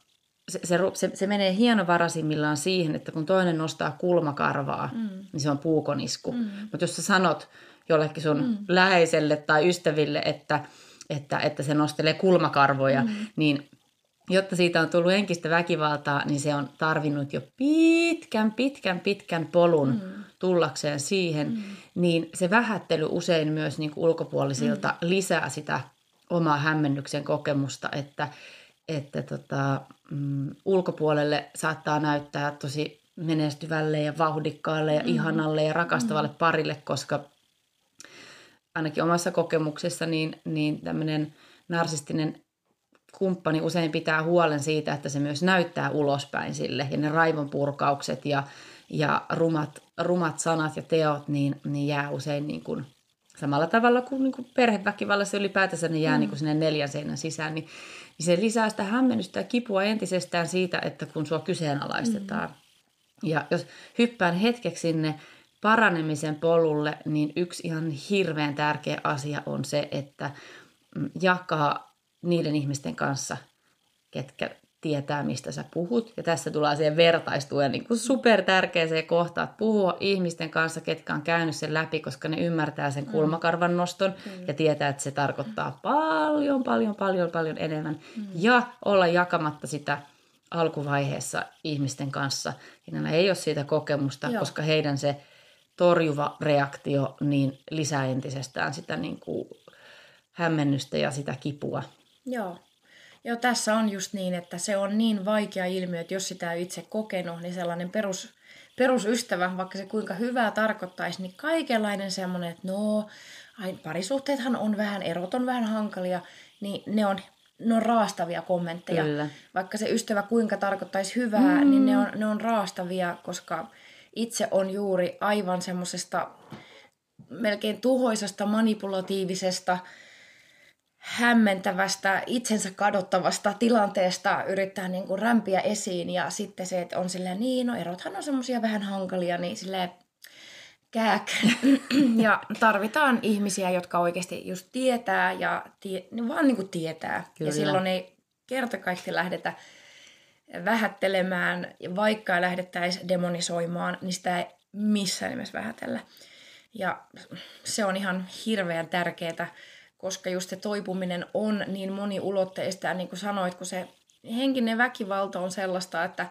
se, se, se, menee hienovarasimmillaan siihen, että kun toinen nostaa kulmakarvaa, mm. niin se on puukonisku. Mm. Mutta jos sä sanot jollekin sun mm. läheiselle tai ystäville, että, että, että se nostelee kulmakarvoja, mm. niin jotta siitä on tullut henkistä väkivaltaa, niin se on tarvinnut jo pitkän, pitkän, pitkän polun mm. tullakseen siihen, mm. niin se vähättely usein myös niin kuin ulkopuolisilta mm. lisää sitä omaa hämmennyksen kokemusta, että, että tota, mm, ulkopuolelle saattaa näyttää tosi menestyvälle ja vauhdikkaalle ja mm. ihanalle ja rakastavalle mm. parille, koska ainakin omassa kokemuksessa, niin, niin tämmöinen narsistinen kumppani usein pitää huolen siitä, että se myös näyttää ulospäin sille. Ja ne raivon purkaukset ja, ja rumat, rumat sanat ja teot, niin, niin jää usein niin kuin samalla tavalla kuin, niin kuin perheväkivallassa ylipäätänsä ne jää mm. niin kuin sinne neljän seinän sisään. Niin, niin se lisää sitä hämmennystä ja kipua entisestään siitä, että kun sua kyseenalaistetaan. Mm. Ja jos hyppään hetkeksi sinne paranemisen polulle, niin yksi ihan hirveän tärkeä asia on se, että mm, jakaa niiden ihmisten kanssa, ketkä tietää, mistä sä puhut. Ja tässä tulee siihen vertaistuen niin super tärkeäseen kohtaan, että puhua ihmisten kanssa, ketkä on käynyt sen läpi, koska ne ymmärtää sen mm. kulmakarvan noston mm. ja tietää, että se tarkoittaa paljon, paljon, paljon, paljon enemmän. Mm. Ja olla jakamatta sitä alkuvaiheessa ihmisten kanssa. Ja ei ole siitä kokemusta, Joo. koska heidän se torjuva reaktio niin lisää entisestään sitä niin kuin hämmennystä ja sitä kipua. Joo. Joo, tässä on just niin, että se on niin vaikea ilmiö, että jos sitä ei itse kokenut, niin sellainen perus, perusystävä, vaikka se kuinka hyvää tarkoittaisi, niin kaikenlainen semmoinen, että no, parisuhteethan on vähän, erot on vähän hankalia, niin ne on, ne on raastavia kommentteja. Kyllä. Vaikka se ystävä kuinka tarkoittaisi hyvää, mm. niin ne on, ne on raastavia, koska itse on juuri aivan semmoisesta melkein tuhoisasta, manipulatiivisesta, hämmentävästä, itsensä kadottavasta tilanteesta yrittää niin kuin rämpiä esiin ja sitten se, että on silleen, niin no erothan on semmoisia vähän hankalia, niin silleen kääk. [clears throat] ja tarvitaan ihmisiä, jotka oikeasti just tietää ja tie, niin vaan niin kuin tietää. Kyllä. Ja silloin ei kerta kaikki lähdetä vähättelemään, vaikka ei lähdettäisi demonisoimaan, niin sitä ei missään nimessä vähätellä. Ja se on ihan hirveän tärkeää, koska just se toipuminen on niin moniulotteista ja niin kuin sanoit, kun se henkinen väkivalta on sellaista, että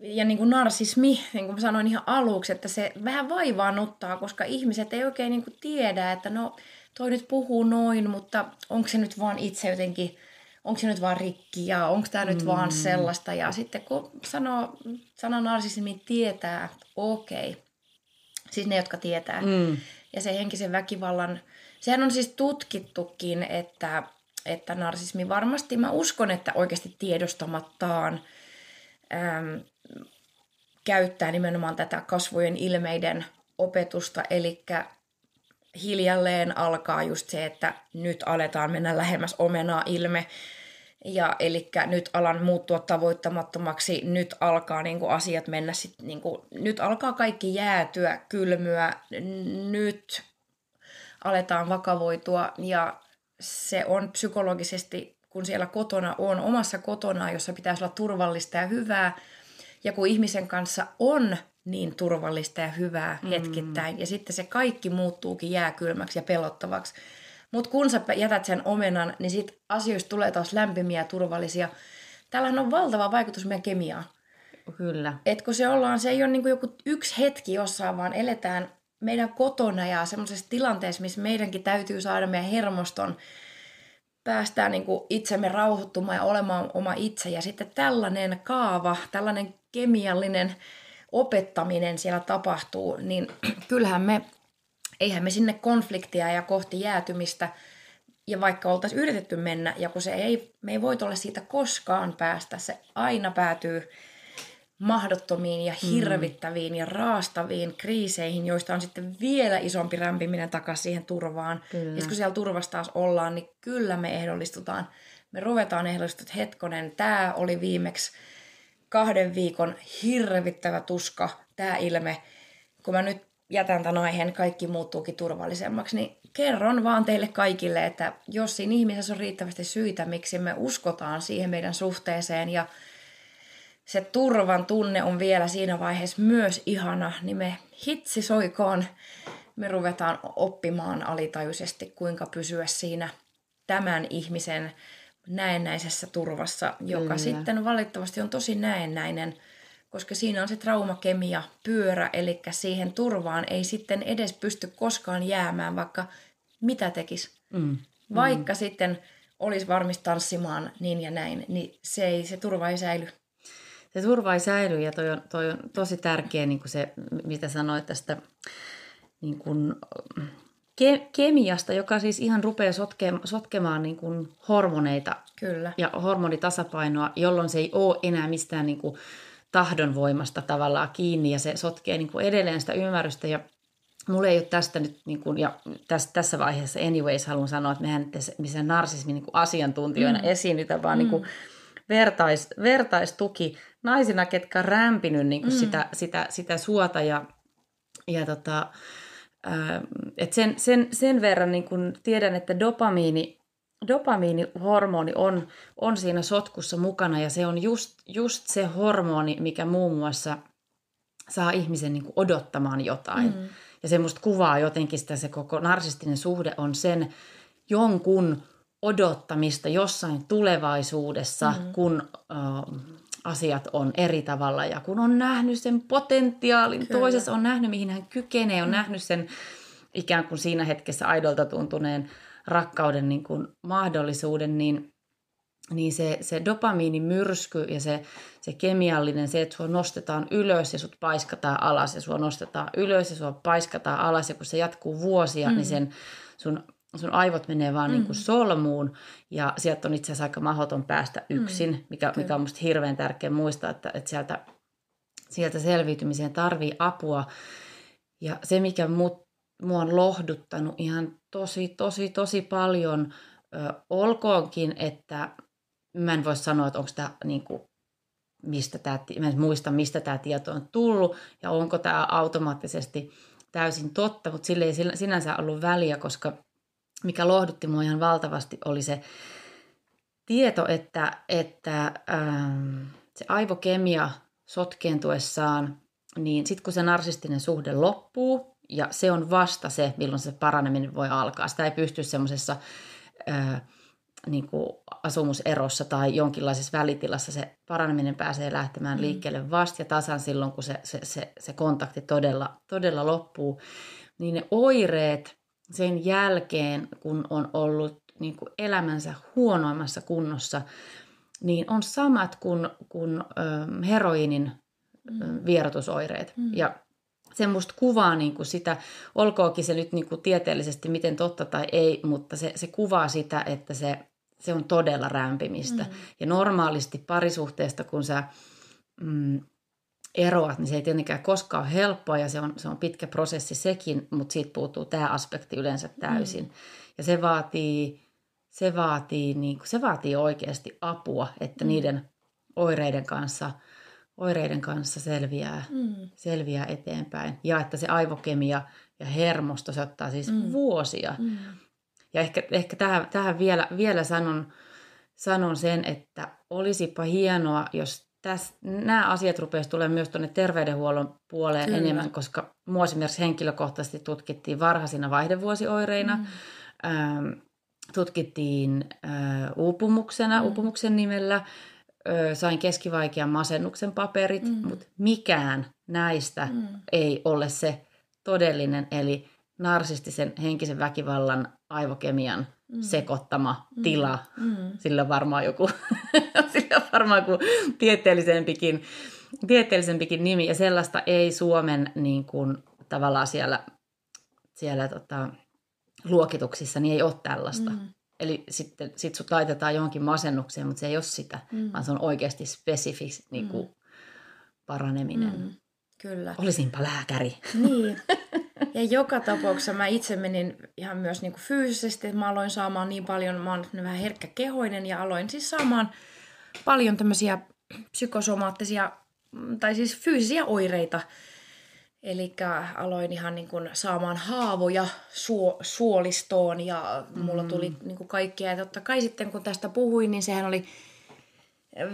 ja niin kuin narsismi, niin kuin sanoin ihan aluksi, että se vähän vaivaannuttaa, koska ihmiset ei oikein niin kuin tiedä, että no toi nyt puhuu noin, mutta onko se nyt vaan itse jotenkin, onko se nyt vaan rikki ja onko tämä mm. nyt vaan mm. sellaista. Ja sitten kun sanoo, sana narsismi tietää, okei, okay. siis ne, jotka tietää. Mm. Ja se henkisen väkivallan Sehän on siis tutkittukin, että, että narsismi varmasti, mä uskon, että oikeasti tiedostamattaan äm, käyttää nimenomaan tätä kasvojen ilmeiden opetusta, eli hiljalleen alkaa just se, että nyt aletaan mennä lähemmäs omenaa ilme, ja eli nyt alan muuttua tavoittamattomaksi, nyt alkaa niin kuin, asiat mennä sit, niin kuin, nyt alkaa kaikki jäätyä, kylmyä, nyt aletaan vakavoitua. Ja se on psykologisesti, kun siellä kotona on, omassa kotona, jossa pitäisi olla turvallista ja hyvää, ja kun ihmisen kanssa on niin turvallista ja hyvää mm. hetkittäin, ja sitten se kaikki muuttuukin jääkylmäksi ja pelottavaksi. Mutta kun sä jätät sen omenan, niin sit asioista tulee taas lämpimiä ja turvallisia. Tällähän on valtava vaikutus meidän kemiaan. Kyllä. Et kun se ollaan, se ei ole niinku joku yksi hetki jossain, vaan eletään meidän kotona ja semmoisessa tilanteessa, missä meidänkin täytyy saada meidän hermoston päästään niin kuin itsemme rauhoittumaan ja olemaan oma itse. Ja sitten tällainen kaava, tällainen kemiallinen opettaminen siellä tapahtuu, niin [clears throat] kyllähän me, eihän me sinne konfliktia ja kohti jäätymistä, ja vaikka oltaisiin yritetty mennä, ja kun se ei, me ei voi olla siitä koskaan päästä, se aina päätyy mahdottomiin ja mm. hirvittäviin mm. ja raastaviin kriiseihin, joista on sitten vielä isompi rämpiminen takaisin siihen turvaan. Kyllä. Ja kun siellä turvassa taas ollaan, niin kyllä me ehdollistutaan. Me ruvetaan ehdollistut, että hetkonen, tämä oli viimeksi kahden viikon hirvittävä tuska, tämä ilme. Kun mä nyt jätän tämän aiheen, kaikki muuttuukin turvallisemmaksi, niin kerron vaan teille kaikille, että jos siinä ihmisessä on riittävästi syitä, miksi me uskotaan siihen meidän suhteeseen ja se turvan tunne on vielä siinä vaiheessa myös ihana, niin me hitsi soikoon, me ruvetaan oppimaan alitajuisesti, kuinka pysyä siinä tämän ihmisen näennäisessä turvassa, joka Kyllä. sitten valitettavasti on tosi näennäinen, koska siinä on se traumakemia pyörä, eli siihen turvaan ei sitten edes pysty koskaan jäämään, vaikka mitä tekisi. Mm. Vaikka mm. sitten olisi varmis tanssimaan niin ja näin, niin se, ei, se turva ei säily se turva ei säily ja toi on, toi on tosi tärkeä niin kuin se, mitä sanoit tästä niin kuin, ke, kemiasta, joka siis ihan rupeaa sotke, sotkemaan niin kuin hormoneita Kyllä. ja hormonitasapainoa, jolloin se ei ole enää mistään niin kuin tahdonvoimasta tavallaan kiinni ja se sotkee niin kuin edelleen sitä ymmärrystä ja Mulla ei ole tästä nyt, niin kuin, ja tässä, tässä vaiheessa anyways haluan sanoa, että mehän missä narsismin niin kuin asiantuntijoina mm. esiinnytä, vaan niin mm. niin kuin vertais, vertaistuki naisina, ketkä on rämpinyt niin kuin mm. sitä, sitä, sitä suota ja, ja tota, et sen, sen, sen verran niin kuin tiedän, että dopamiini, dopamiinihormoni on, on siinä sotkussa mukana ja se on just, just se hormoni, mikä muun muassa saa ihmisen niin odottamaan jotain. Mm. Ja se musta kuvaa jotenkin sitä, se koko narsistinen suhde on sen jonkun odottamista jossain tulevaisuudessa, mm. kun äh, asiat on eri tavalla ja kun on nähnyt sen potentiaalin, Kyllä. toisessa on nähnyt mihin hän kykenee, on mm. nähnyt sen ikään kuin siinä hetkessä aidolta tuntuneen rakkauden niin kuin mahdollisuuden, niin niin se, se dopamiinimyrsky ja se, se kemiallinen, se, että sua nostetaan ylös ja sut paiskataan alas ja sua nostetaan ylös ja sua paiskataan alas ja kun se jatkuu vuosia, niin mm. niin sen sun, sun aivot menee vaan mm. niin kuin solmuun ja sieltä on itse asiassa aika mahdoton päästä mm. yksin, mm. mikä, mikä on musta hirveän tärkeä muistaa, että, että sieltä, sieltä selviytymiseen tarvii apua ja se, mikä mut, mua on lohduttanut ihan tosi, tosi, tosi paljon, ö, olkoonkin, että mä en voi sanoa, että onko tämä niin kuin, mistä tämä, mä en muista, mistä tämä tieto on tullut ja onko tämä automaattisesti täysin totta, mutta sille ei sinänsä ollut väliä, koska mikä lohdutti mua ihan valtavasti oli se tieto, että, että ähm, se aivokemia sotkeentuessaan, niin sitten kun se narsistinen suhde loppuu, ja se on vasta se, milloin se paraneminen voi alkaa. Sitä ei pysty semmoisessa äh, niin kuin asumuserossa tai jonkinlaisessa välitilassa se paraneminen pääsee lähtemään mm. liikkeelle vasta ja tasan silloin, kun se, se, se, se kontakti todella, todella loppuu. Niin ne oireet sen jälkeen, kun on ollut niin kuin elämänsä huonoimmassa kunnossa, niin on samat kuin, kuin ö, heroinin mm. vierotusoireet. Mm. Ja se musta kuvaa niin kuin sitä, olkoonkin se nyt niin kuin tieteellisesti miten totta tai ei, mutta se, se kuvaa sitä, että se se on todella rämpimistä. Mm. Ja normaalisti parisuhteesta, kun sä mm, eroat, niin se ei tietenkään koskaan ole helppoa ja se on, se on pitkä prosessi sekin, mutta siitä puuttuu tämä aspekti yleensä täysin. Mm. Ja se vaatii, se vaatii, niin kuin, se vaatii oikeasti apua, että mm. niiden oireiden kanssa, oireiden kanssa selviää, mm. selviää eteenpäin. Ja että se aivokemia ja hermosto, se ottaa siis mm. vuosia. Mm. Ja ehkä, ehkä tähän, tähän vielä, vielä sanon, sanon sen, että olisipa hienoa, jos täs, nämä asiat rupeaisi tulemaan myös tuonne terveydenhuollon puoleen Kyllä. enemmän, koska mua esimerkiksi henkilökohtaisesti tutkittiin varhaisina vaihdevuosioireina, mm. ähm, tutkittiin äh, uupumuksena, mm. uupumuksen nimellä, äh, sain keskivaikean masennuksen paperit, mm. mutta mikään näistä mm. ei ole se todellinen, eli narsistisen henkisen väkivallan aivokemian mm. sekoittama mm. tila. Mm. Sillä on varmaan joku, [laughs] sillä on varmaan joku tieteellisempikin, tieteellisempikin nimi. Ja sellaista ei Suomen niin kuin, tavallaan siellä, siellä tota, luokituksissa, niin ei ole tällaista. Mm. Eli sitten sit sut laitetaan johonkin masennukseen, mutta se ei ole sitä, mm. vaan se on oikeasti spesifis niin kuin, mm. paraneminen. Mm. Kyllä. Olisinpa lääkäri. Niin. [laughs] Ja joka tapauksessa mä itse menin ihan myös niin kuin fyysisesti, että mä aloin saamaan niin paljon, mä oon vähän herkkäkehoinen ja aloin siis saamaan paljon tämmöisiä psykosomaattisia tai siis fyysisiä oireita. Eli aloin ihan niin kuin saamaan haavoja suo, suolistoon ja mulla mm. tuli niin kuin kaikkia. Ja totta kai sitten kun tästä puhuin, niin sehän oli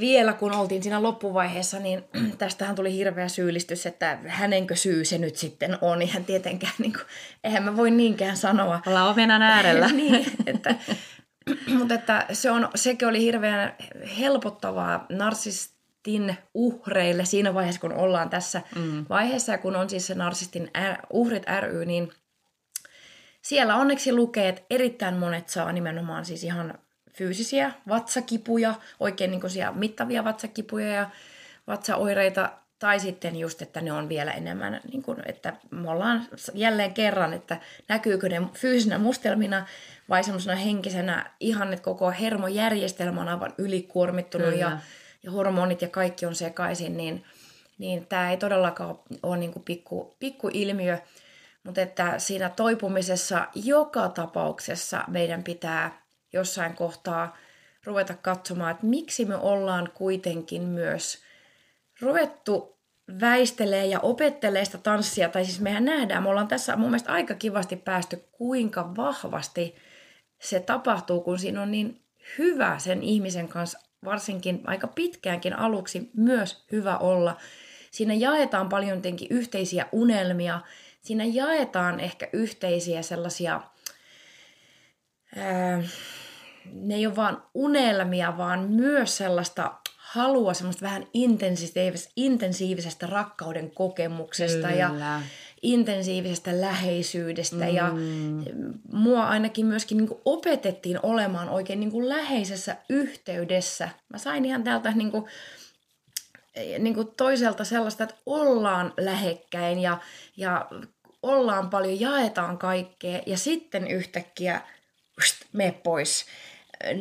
vielä kun oltiin siinä loppuvaiheessa, niin [clears throat] tästähän tuli hirveä syyllistys, että hänenkö syy se nyt sitten on. [laughs] Ihan tietenkään, niin kuin, eihän mä voi niinkään sanoa. Ollaan omenan äärellä. [laughs] niin, että, [clears throat] mutta että se on, sekin oli hirveän helpottavaa narsistin uhreille siinä vaiheessa, kun ollaan tässä mm. vaiheessa. Ja kun on siis se narsistin uhrit ry, niin siellä onneksi lukee, että erittäin monet saa nimenomaan siis ihan fyysisiä vatsakipuja, oikein niin mittavia vatsakipuja ja vatsaoireita, tai sitten just, että ne on vielä enemmän, niin kuin, että me ollaan jälleen kerran, että näkyykö ne fyysisenä mustelmina vai semmoisena henkisenä ihan, että koko hermojärjestelmä on aivan ylikuormittunut ja, ja hormonit ja kaikki on sekaisin, niin, niin tämä ei todellakaan ole niin kuin pikku, pikku ilmiö, mutta että siinä toipumisessa joka tapauksessa meidän pitää jossain kohtaa ruveta katsomaan, että miksi me ollaan kuitenkin myös ruvettu väistelee ja opettelee sitä tanssia, tai siis mehän nähdään, me ollaan tässä mun mielestä aika kivasti päästy, kuinka vahvasti se tapahtuu, kun siinä on niin hyvä sen ihmisen kanssa, varsinkin aika pitkäänkin aluksi myös hyvä olla. Siinä jaetaan paljon jotenkin yhteisiä unelmia, siinä jaetaan ehkä yhteisiä sellaisia ää, ne ei ole vaan unelmia, vaan myös sellaista halua semmoista vähän intensiivisestä, intensiivisestä rakkauden kokemuksesta. Ja, intensiivisestä läheisyydestä mm. ja mua ainakin myöskin niin kuin opetettiin olemaan oikein niin kuin läheisessä yhteydessä. Mä sain ihan täältä niin kuin, niin kuin toiselta sellaista, että ollaan lähekkäin ja, ja ollaan paljon, jaetaan kaikkea ja sitten yhtäkkiä me pois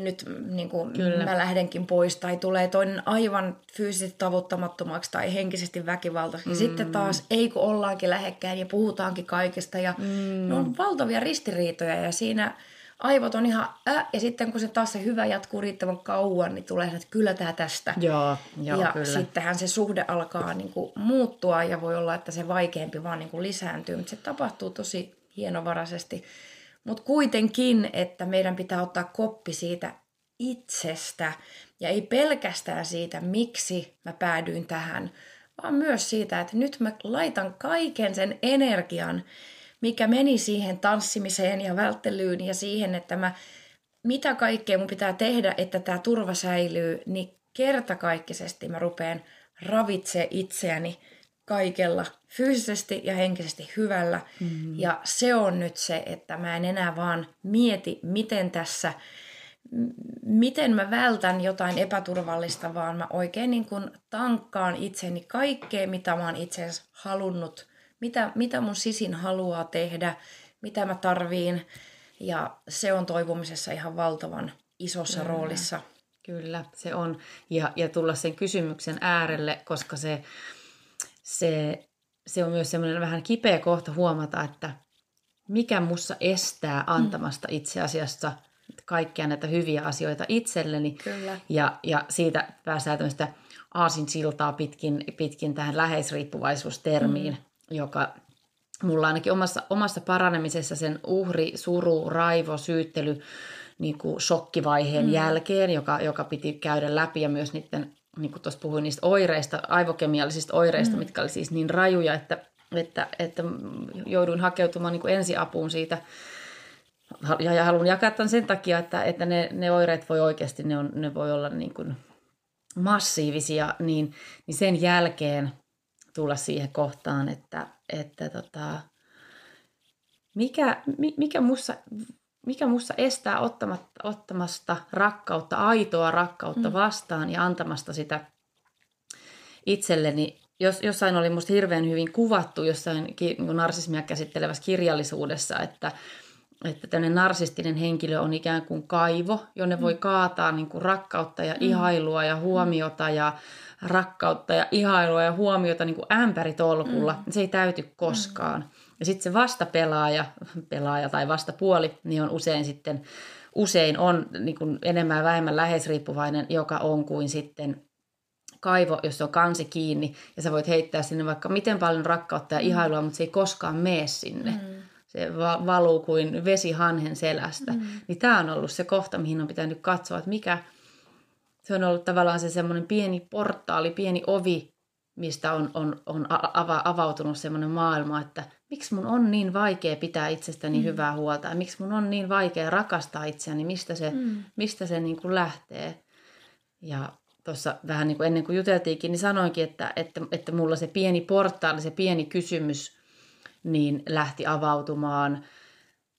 nyt niin kuin mä lähdenkin pois tai tulee toinen aivan fyysisesti tavoittamattomaksi tai henkisesti väkivaltaiseksi. Mm. Sitten taas ei kun ollaankin lähekkäin ja puhutaankin kaikesta ja mm. ne on valtavia ristiriitoja ja siinä aivot on ihan ä, ja sitten kun se taas se hyvä jatkuu riittävän kauan, niin tulee että kyllä tämä tästä. Joo, joo, ja kyllä. sittenhän se suhde alkaa niin kuin, muuttua ja voi olla, että se vaikeampi vaan niin kuin, lisääntyy, mutta se tapahtuu tosi hienovaraisesti. Mutta kuitenkin, että meidän pitää ottaa koppi siitä itsestä ja ei pelkästään siitä, miksi mä päädyin tähän, vaan myös siitä, että nyt mä laitan kaiken sen energian, mikä meni siihen tanssimiseen ja välttelyyn ja siihen, että mä, mitä kaikkea mun pitää tehdä, että tämä turva säilyy, niin kertakaikkisesti mä rupean ravitse itseäni kaikella fyysisesti ja henkisesti hyvällä. Mm-hmm. Ja se on nyt se, että mä en enää vaan mieti, miten tässä, miten mä vältän jotain epäturvallista, vaan mä oikein niin kuin tankkaan itseni kaikkea, mitä mä oon itse asiassa halunnut, mitä, mitä mun sisin haluaa tehdä, mitä mä tarviin. Ja se on toipumisessa ihan valtavan isossa Kyllä. roolissa. Kyllä, se on. Ja, ja tulla sen kysymyksen äärelle, koska se, se, se on myös semmoinen vähän kipeä kohta huomata, että mikä mussa estää antamasta mm. itse asiassa kaikkia näitä hyviä asioita itselleni. Kyllä. Ja, ja siitä päästään tämmöistä aasin siltaa pitkin, pitkin tähän läheisriippuvaisuustermiin, mm. joka mulla ainakin omassa, omassa paranemisessa sen uhri, suru, raivo, syyttely, niin kuin shokkivaiheen mm. jälkeen, joka, joka piti käydä läpi ja myös niiden niin kuin tuossa puhuin niistä oireista, aivokemiallisista oireista, mm. mitkä oli siis niin rajuja, että, että, että jouduin hakeutumaan niin kuin ensiapuun siitä. Ja, ja haluan jakaa tämän sen takia, että, että ne, ne oireet voi oikeasti, ne, on, ne voi olla niin kuin massiivisia, niin, niin sen jälkeen tulla siihen kohtaan, että, että tota, mikä, mikä mussa mikä musta estää ottamatta, ottamasta rakkautta, aitoa rakkautta mm. vastaan ja antamasta sitä itselleni. Jos, jossain oli musta hirveän hyvin kuvattu jossain niin narsismia käsittelevässä kirjallisuudessa, että, että tämmöinen narsistinen henkilö on ikään kuin kaivo, jonne mm. voi kaataa niin kuin rakkautta ja mm. ihailua ja huomiota ja rakkautta ja ihailua ja huomiota niin kuin ämpäritolkulla. Mm. Se ei täyty koskaan. Mm. Ja sitten se vastapelaaja, pelaaja tai vastapuoli, niin on usein sitten, usein on niin kuin enemmän ja vähemmän läheisriippuvainen, joka on kuin sitten kaivo, jos on kansi kiinni ja sä voit heittää sinne vaikka miten paljon rakkautta ja mm. ihailua, mutta se ei koskaan mene sinne. Mm. Se va- valuu kuin vesi hanhen selästä. Mm. Niin tämä on ollut se kohta, mihin on pitänyt katsoa, että mikä, se on ollut tavallaan se semmoinen pieni portaali, pieni ovi, mistä on, on, on ava, avautunut semmoinen maailma, että miksi mun on niin vaikea pitää itsestäni mm. hyvää huolta ja miksi mun on niin vaikea rakastaa itseäni, mistä se, mm. mistä se niin kuin lähtee. Ja tuossa vähän niin kuin ennen kuin juteltiinkin, niin sanoinkin, että, että, että mulla se pieni portaali, se pieni kysymys, niin lähti avautumaan.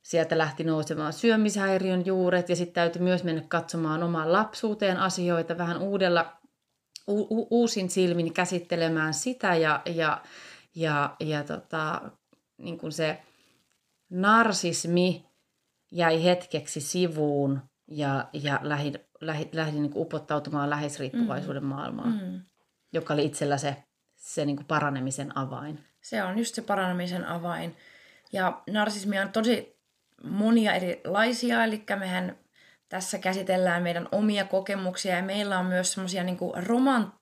Sieltä lähti nousemaan syömishäiriön juuret ja sitten täytyy myös mennä katsomaan omaan lapsuuteen asioita vähän uudella, u- uusin silmin käsittelemään sitä ja, ja, ja, ja tota, niin kuin se narsismi jäi hetkeksi sivuun ja, ja lähdin, lähdin, lähdin niin upottautumaan läheisriippuvaisuuden mm. maailmaan, mm. joka oli itsellä se, se niin kuin paranemisen avain. Se on just se paranemisen avain. Ja narsismia on tosi monia erilaisia, eli mehän tässä käsitellään meidän omia kokemuksia ja meillä on myös semmoisia niin romant...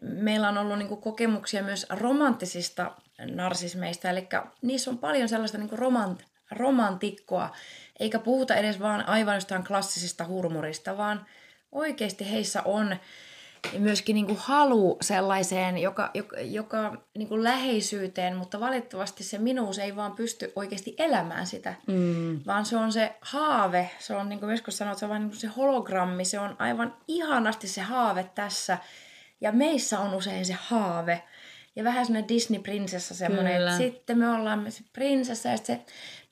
Meillä on ollut niin kuin kokemuksia myös romanttisista narsismeista, eli niissä on paljon sellaista niin romant, romantikkoa, eikä puhuta edes vaan aivan jostain klassisesta hurmurista, vaan oikeasti heissä on myöskin niin kuin halu sellaiseen, joka, joka, joka niin kuin läheisyyteen, mutta valitettavasti se minuus ei vaan pysty oikeasti elämään sitä, mm. vaan se on se haave, se on niin kuin joskus sanoit, se on vaan niin kuin se hologrammi, se on aivan ihanasti se haave tässä, ja meissä on usein se haave, Ja vähän semmoinen Disney-prinsessa semmoinen, Kyllä. että sitten me ollaan me se prinsessa ja se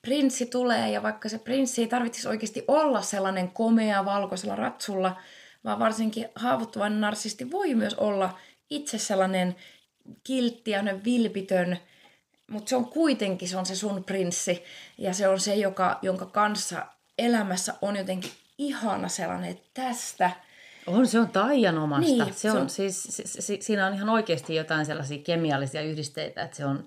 prinssi tulee. Ja vaikka se prinssi ei tarvitsisi oikeasti olla sellainen komea valkoisella ratsulla, vaan varsinkin haavoittuvainen narsisti voi myös olla itse sellainen kiltti ja vilpitön, mutta se on kuitenkin se on se sun prinssi ja se on se, joka, jonka kanssa elämässä on jotenkin ihana sellainen, että tästä On, se on taianomasta. Niin, se se on, on- Siis, si, si, siinä on ihan oikeasti jotain sellaisia kemiallisia yhdisteitä, että se on,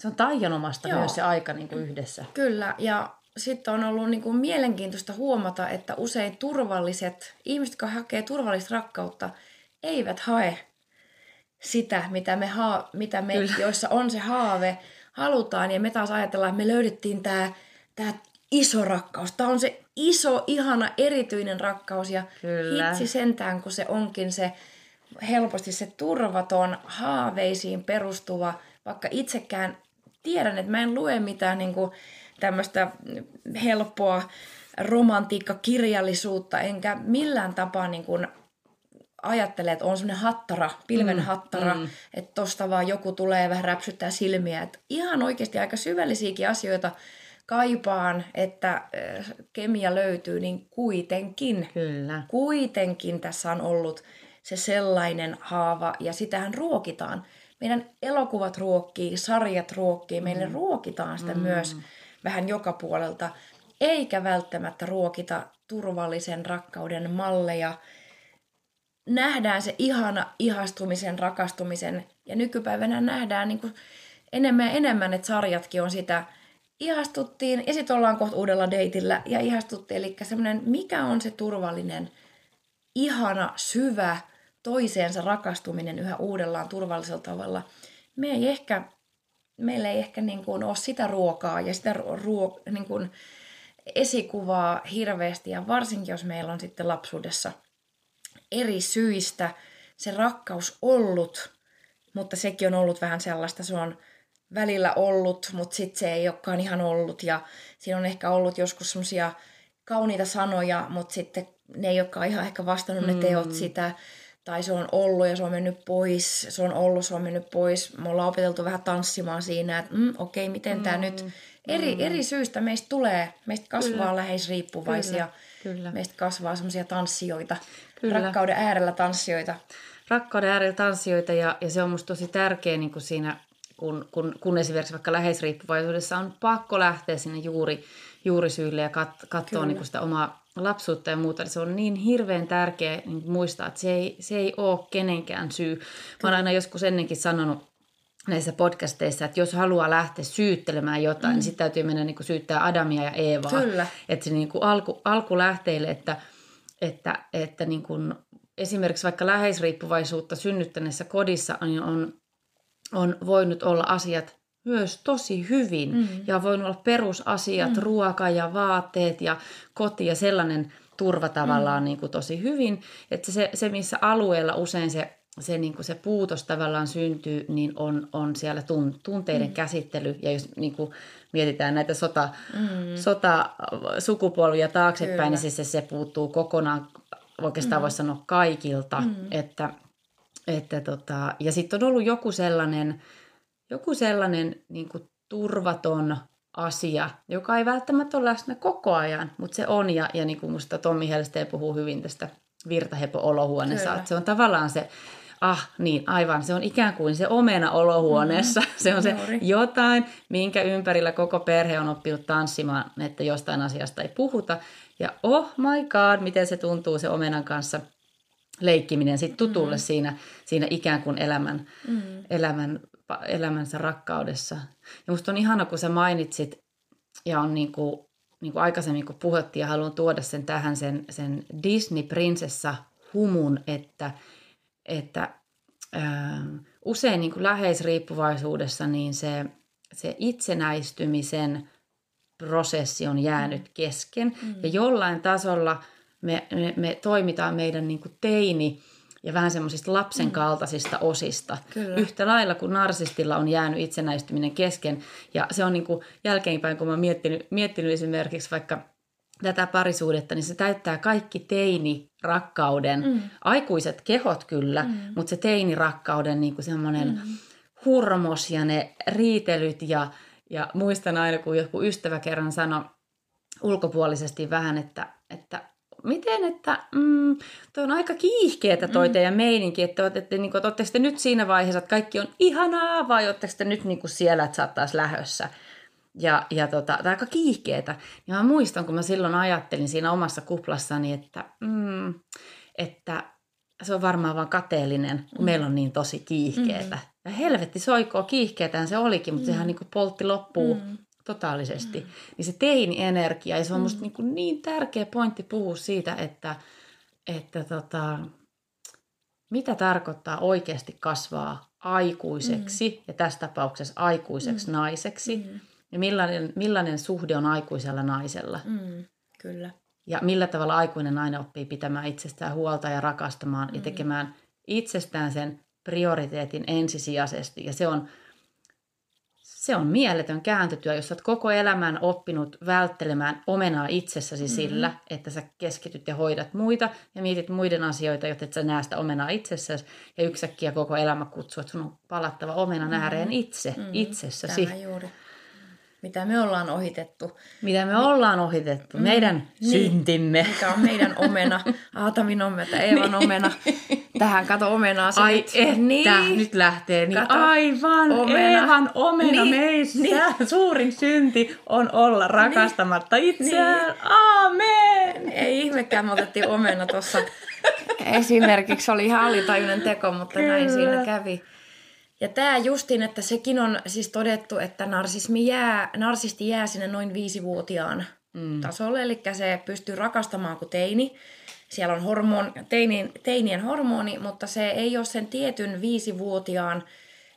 se on taianomasta Joo. myös se aika niin kuin yhdessä. Kyllä, ja sitten on ollut niin kuin mielenkiintoista huomata, että usein turvalliset, ihmiset, jotka hakee turvallista rakkautta, eivät hae sitä, mitä me, haa, mitä me Kyllä. joissa on se haave, halutaan. Ja me taas ajatellaan, että me löydettiin tämä tää iso rakkaus. Tämä on se iso, ihana, erityinen rakkaus. Ja Kyllä. hitsi sentään, kun se onkin se helposti se turvaton, haaveisiin perustuva, vaikka itsekään tiedän, että mä en lue mitään niin kuin tämmöistä helppoa romantiikkakirjallisuutta, enkä millään tapaa niin kuin ajattele, että on semmoinen hattara, pilven Mm, hattara, mm. että tosta vaan joku tulee vähän räpsyttää silmiä. Että ihan oikeasti aika syvällisiäkin asioita kaipaan, että äh, kemia löytyy, niin kuitenkin Kyllä. kuitenkin tässä on ollut se sellainen haava, ja sitähän ruokitaan. Meidän elokuvat ruokkii, sarjat ruokkii, meille Mm. ruokitaan sitä myös vähän joka puolelta, eikä välttämättä ruokita turvallisen rakkauden malleja. Nähdään se ihana ihastumisen, rakastumisen, ja nykypäivänä nähdään niin kuin enemmän ja enemmän, että sarjatkin on sitä, ihastuttiin ja sitten ollaan kohta uudella deitillä ja ihastuttiin. Eli semmoinen, mikä on se turvallinen, ihana, syvä, toiseensa rakastuminen yhä uudellaan turvallisella tavalla. Me ei ehkä, meillä ei ehkä niin kuin ole sitä ruokaa ja sitä ruo, niin kuin esikuvaa hirveästi. Ja varsinkin, jos meillä on sitten lapsuudessa eri syistä se rakkaus ollut, mutta sekin on ollut vähän sellaista, se on välillä ollut, mutta sitten se ei olekaan ihan ollut. Ja siinä on ehkä ollut joskus semmoisia kauniita sanoja, mutta sitten ne ei olekaan ihan ehkä vastannut ne teot sitä. Tai se on ollut ja se on mennyt pois, se on ollut, se on mennyt pois. Me ollaan opeteltu vähän tanssimaan siinä, että mm, okei, okay, miten tämä nyt... Eri, eri syistä meistä tulee, meistä kasvaa Kyllä. läheisriippuvaisia, Kyllä, kyllä. meistä kasvaa semmoisia tanssijoita, Kyllä. rakkauden äärellä tanssijoita. rakkauden äärellä tanssijoita ja, ja se on musta tosi tärkeä niin kuin siinä, kun, kun, kun esimerkiksi vaikka läheisriippuvaisuudessa on pakko lähteä sinne juuri, juurisyille ja kat, katsoa niin kuin sitä omaa lapsuutta ja muuta, niin se on niin hirveän tärkeä niin muistaa, että se ei, se ei ole kenenkään syy. Mä oon aina joskus ennenkin sanonut näissä podcasteissa, että jos haluaa lähteä syyttelemään jotain, mm. niin sitten täytyy mennä niin kuin syyttää Adamia ja Eevaa. Kyllä. Että se niin kuin alku, alku lähteille, että, että, että niin kuin esimerkiksi vaikka läheisriippuvaisuutta synnyttäneessä kodissa on, on, on voinut olla asiat myös tosi hyvin mm. ja on voinut olla perusasiat, mm. ruoka ja vaatteet ja koti ja sellainen turva tavallaan mm. niin kuin tosi hyvin, että se, se missä alueella usein se se, niin kuin se puutos tavallaan syntyy, niin on, on siellä tun, tunteiden mm. käsittely. Ja jos niin kuin mietitään näitä sota, mm. sota sukupolvia taaksepäin, Kyllä. niin siis se, se puuttuu kokonaan, oikeastaan mm. voisi sanoa kaikilta. Mm. Että, että tota, ja sitten on ollut joku sellainen, joku sellainen niin kuin turvaton asia, joka ei välttämättä ole läsnä koko ajan, mutta se on. Ja, ja niin kuin musta Tommi Helsteen puhuu hyvin tästä virtahepo-olohuoneessa, että se on tavallaan se, ah niin, aivan, se on ikään kuin se omena olohuoneessa. Mm, [laughs] se on se juuri. jotain, minkä ympärillä koko perhe on oppinut tanssimaan, että jostain asiasta ei puhuta. Ja oh my god, miten se tuntuu se omenan kanssa leikkiminen sit tutulle mm. siinä, siinä ikään kuin elämän, mm. elämän, elämänsä rakkaudessa. Ja musta on ihana, kun sä mainitsit, ja on niin kuin, niin kuin aikaisemmin kun puhuttiin, ja haluan tuoda sen tähän, sen, sen Disney-prinsessa humun, että, että ää, usein niin kuin läheisriippuvaisuudessa niin se, se itsenäistymisen prosessi on jäänyt kesken. Mm. Ja jollain tasolla me, me, me toimitaan meidän niin kuin teini ja vähän semmoisista lapsen kaltaisista osista. Kyllä. Yhtä lailla kuin narsistilla on jäänyt itsenäistyminen kesken. Ja se on niin kuin jälkeenpäin, kun mä oon miettinyt, miettinyt esimerkiksi vaikka tätä parisuudetta, niin se täyttää kaikki teini-rakkauden. Mm. Aikuiset kehot kyllä, mm. mutta se teini-rakkauden niin kuin semmoinen mm. hurmos ja ne riitelyt ja, ja muistan aina, kun joku ystävä kerran sanoi ulkopuolisesti vähän, että, että miten, että mm, toi on aika kiihkeetä toi mm. teidän meininki, että, että, että, niin kuin, että te nyt siinä vaiheessa, että kaikki on ihanaa, vai oletteko te nyt niin kuin siellä, että taas lähössä. Ja, ja tota, tämä aika kiihkeetä. Ja mä muistan, kun mä silloin ajattelin siinä omassa kuplassani, että, mm, että se on varmaan vaan kateellinen, kun mm. meillä on niin tosi kiihkeetä. Mm. Ja helvetti soikoo, kiihkeetähän se olikin, mutta mm. sehän niin kuin poltti loppuun mm. Totaalisesti. Mm. Niin se teini-energia, ja se on mm. musta niin, kuin niin tärkeä pointti puhua siitä, että, että tota, mitä tarkoittaa oikeasti kasvaa aikuiseksi, mm. ja tässä tapauksessa aikuiseksi mm. naiseksi, mm. ja millainen, millainen suhde on aikuisella naisella. Mm. Kyllä ja millä tavalla aikuinen nainen oppii pitämään itsestään huolta ja rakastamaan mm. ja tekemään itsestään sen prioriteetin ensisijaisesti. Ja se on, se on mieletön kääntötyö, jos olet koko elämän oppinut välttelemään omenaa itsessäsi mm. sillä, että sä keskityt ja hoidat muita ja mietit muiden asioita, jotta et sä näe sitä omenaa itsessäsi. Ja yksikäkkiä koko elämä kutsuu, että sun on palattava omenan mm. ääreen itse, mm. itsessäsi. Tämä juuri mitä me ollaan ohitettu. Mitä me ollaan ohitettu, mm. meidän niin. syntimme. Mikä on meidän omena, Aatamin omena, Eevan niin. omena. Tähän kato omenaa. Ai nyt. että, niin. nyt lähtee. Niin kato, aivan, omena. Eevan omena niin. meissä. Niin. Suurin synti on olla rakastamatta niin. itseään. Niin. Aamen. Ei ihmekään, me otettiin omena tuossa. [laughs] Esimerkiksi oli ihan alitajuinen teko, mutta Kyllä. näin siinä kävi. Ja tämä justin, että sekin on siis todettu, että narsismi jää, narsisti jää sinne noin viisivuotiaan mm. tasolle, eli se pystyy rakastamaan kuin teini. Siellä on hormon, teinin, teinien hormoni, mutta se ei ole sen tietyn viisivuotiaan.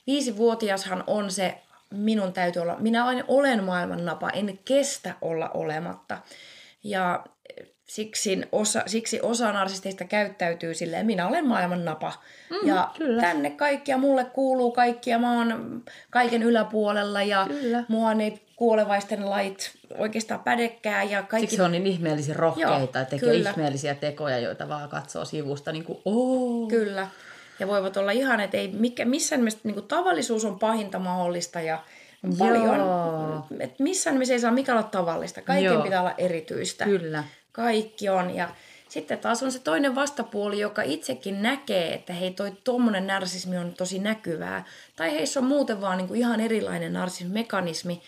Viisivuotiashan on se, minun täytyy olla, minä olen maailman napa, en kestä olla olematta. Ja siksi osa, siksi osa narsisteista käyttäytyy silleen, minä olen maailman napa. Mm, ja kyllä. tänne kaikkia, mulle kuuluu kaikkia, mä oon kaiken yläpuolella ja kyllä. mua ei kuolevaisten lait oikeastaan pädekään. Ja kaikki... Siksi on niin ihmeellisen rohkeita ja tekee kyllä. ihmeellisiä tekoja, joita vaan katsoo sivusta niin kuin, oh. Kyllä. Ja voivat olla ihan, että ei mikä, missään nimessä niin kuin tavallisuus on pahinta mahdollista ja on paljon. että missään nimessä ei saa mikä olla tavallista. Kaiken Joo. pitää olla erityistä. Kyllä kaikki on. Ja sitten taas on se toinen vastapuoli, joka itsekin näkee, että hei toi tuommoinen narsismi on tosi näkyvää. Tai heissä on muuten vaan niin kuin ihan erilainen narsismekanismi,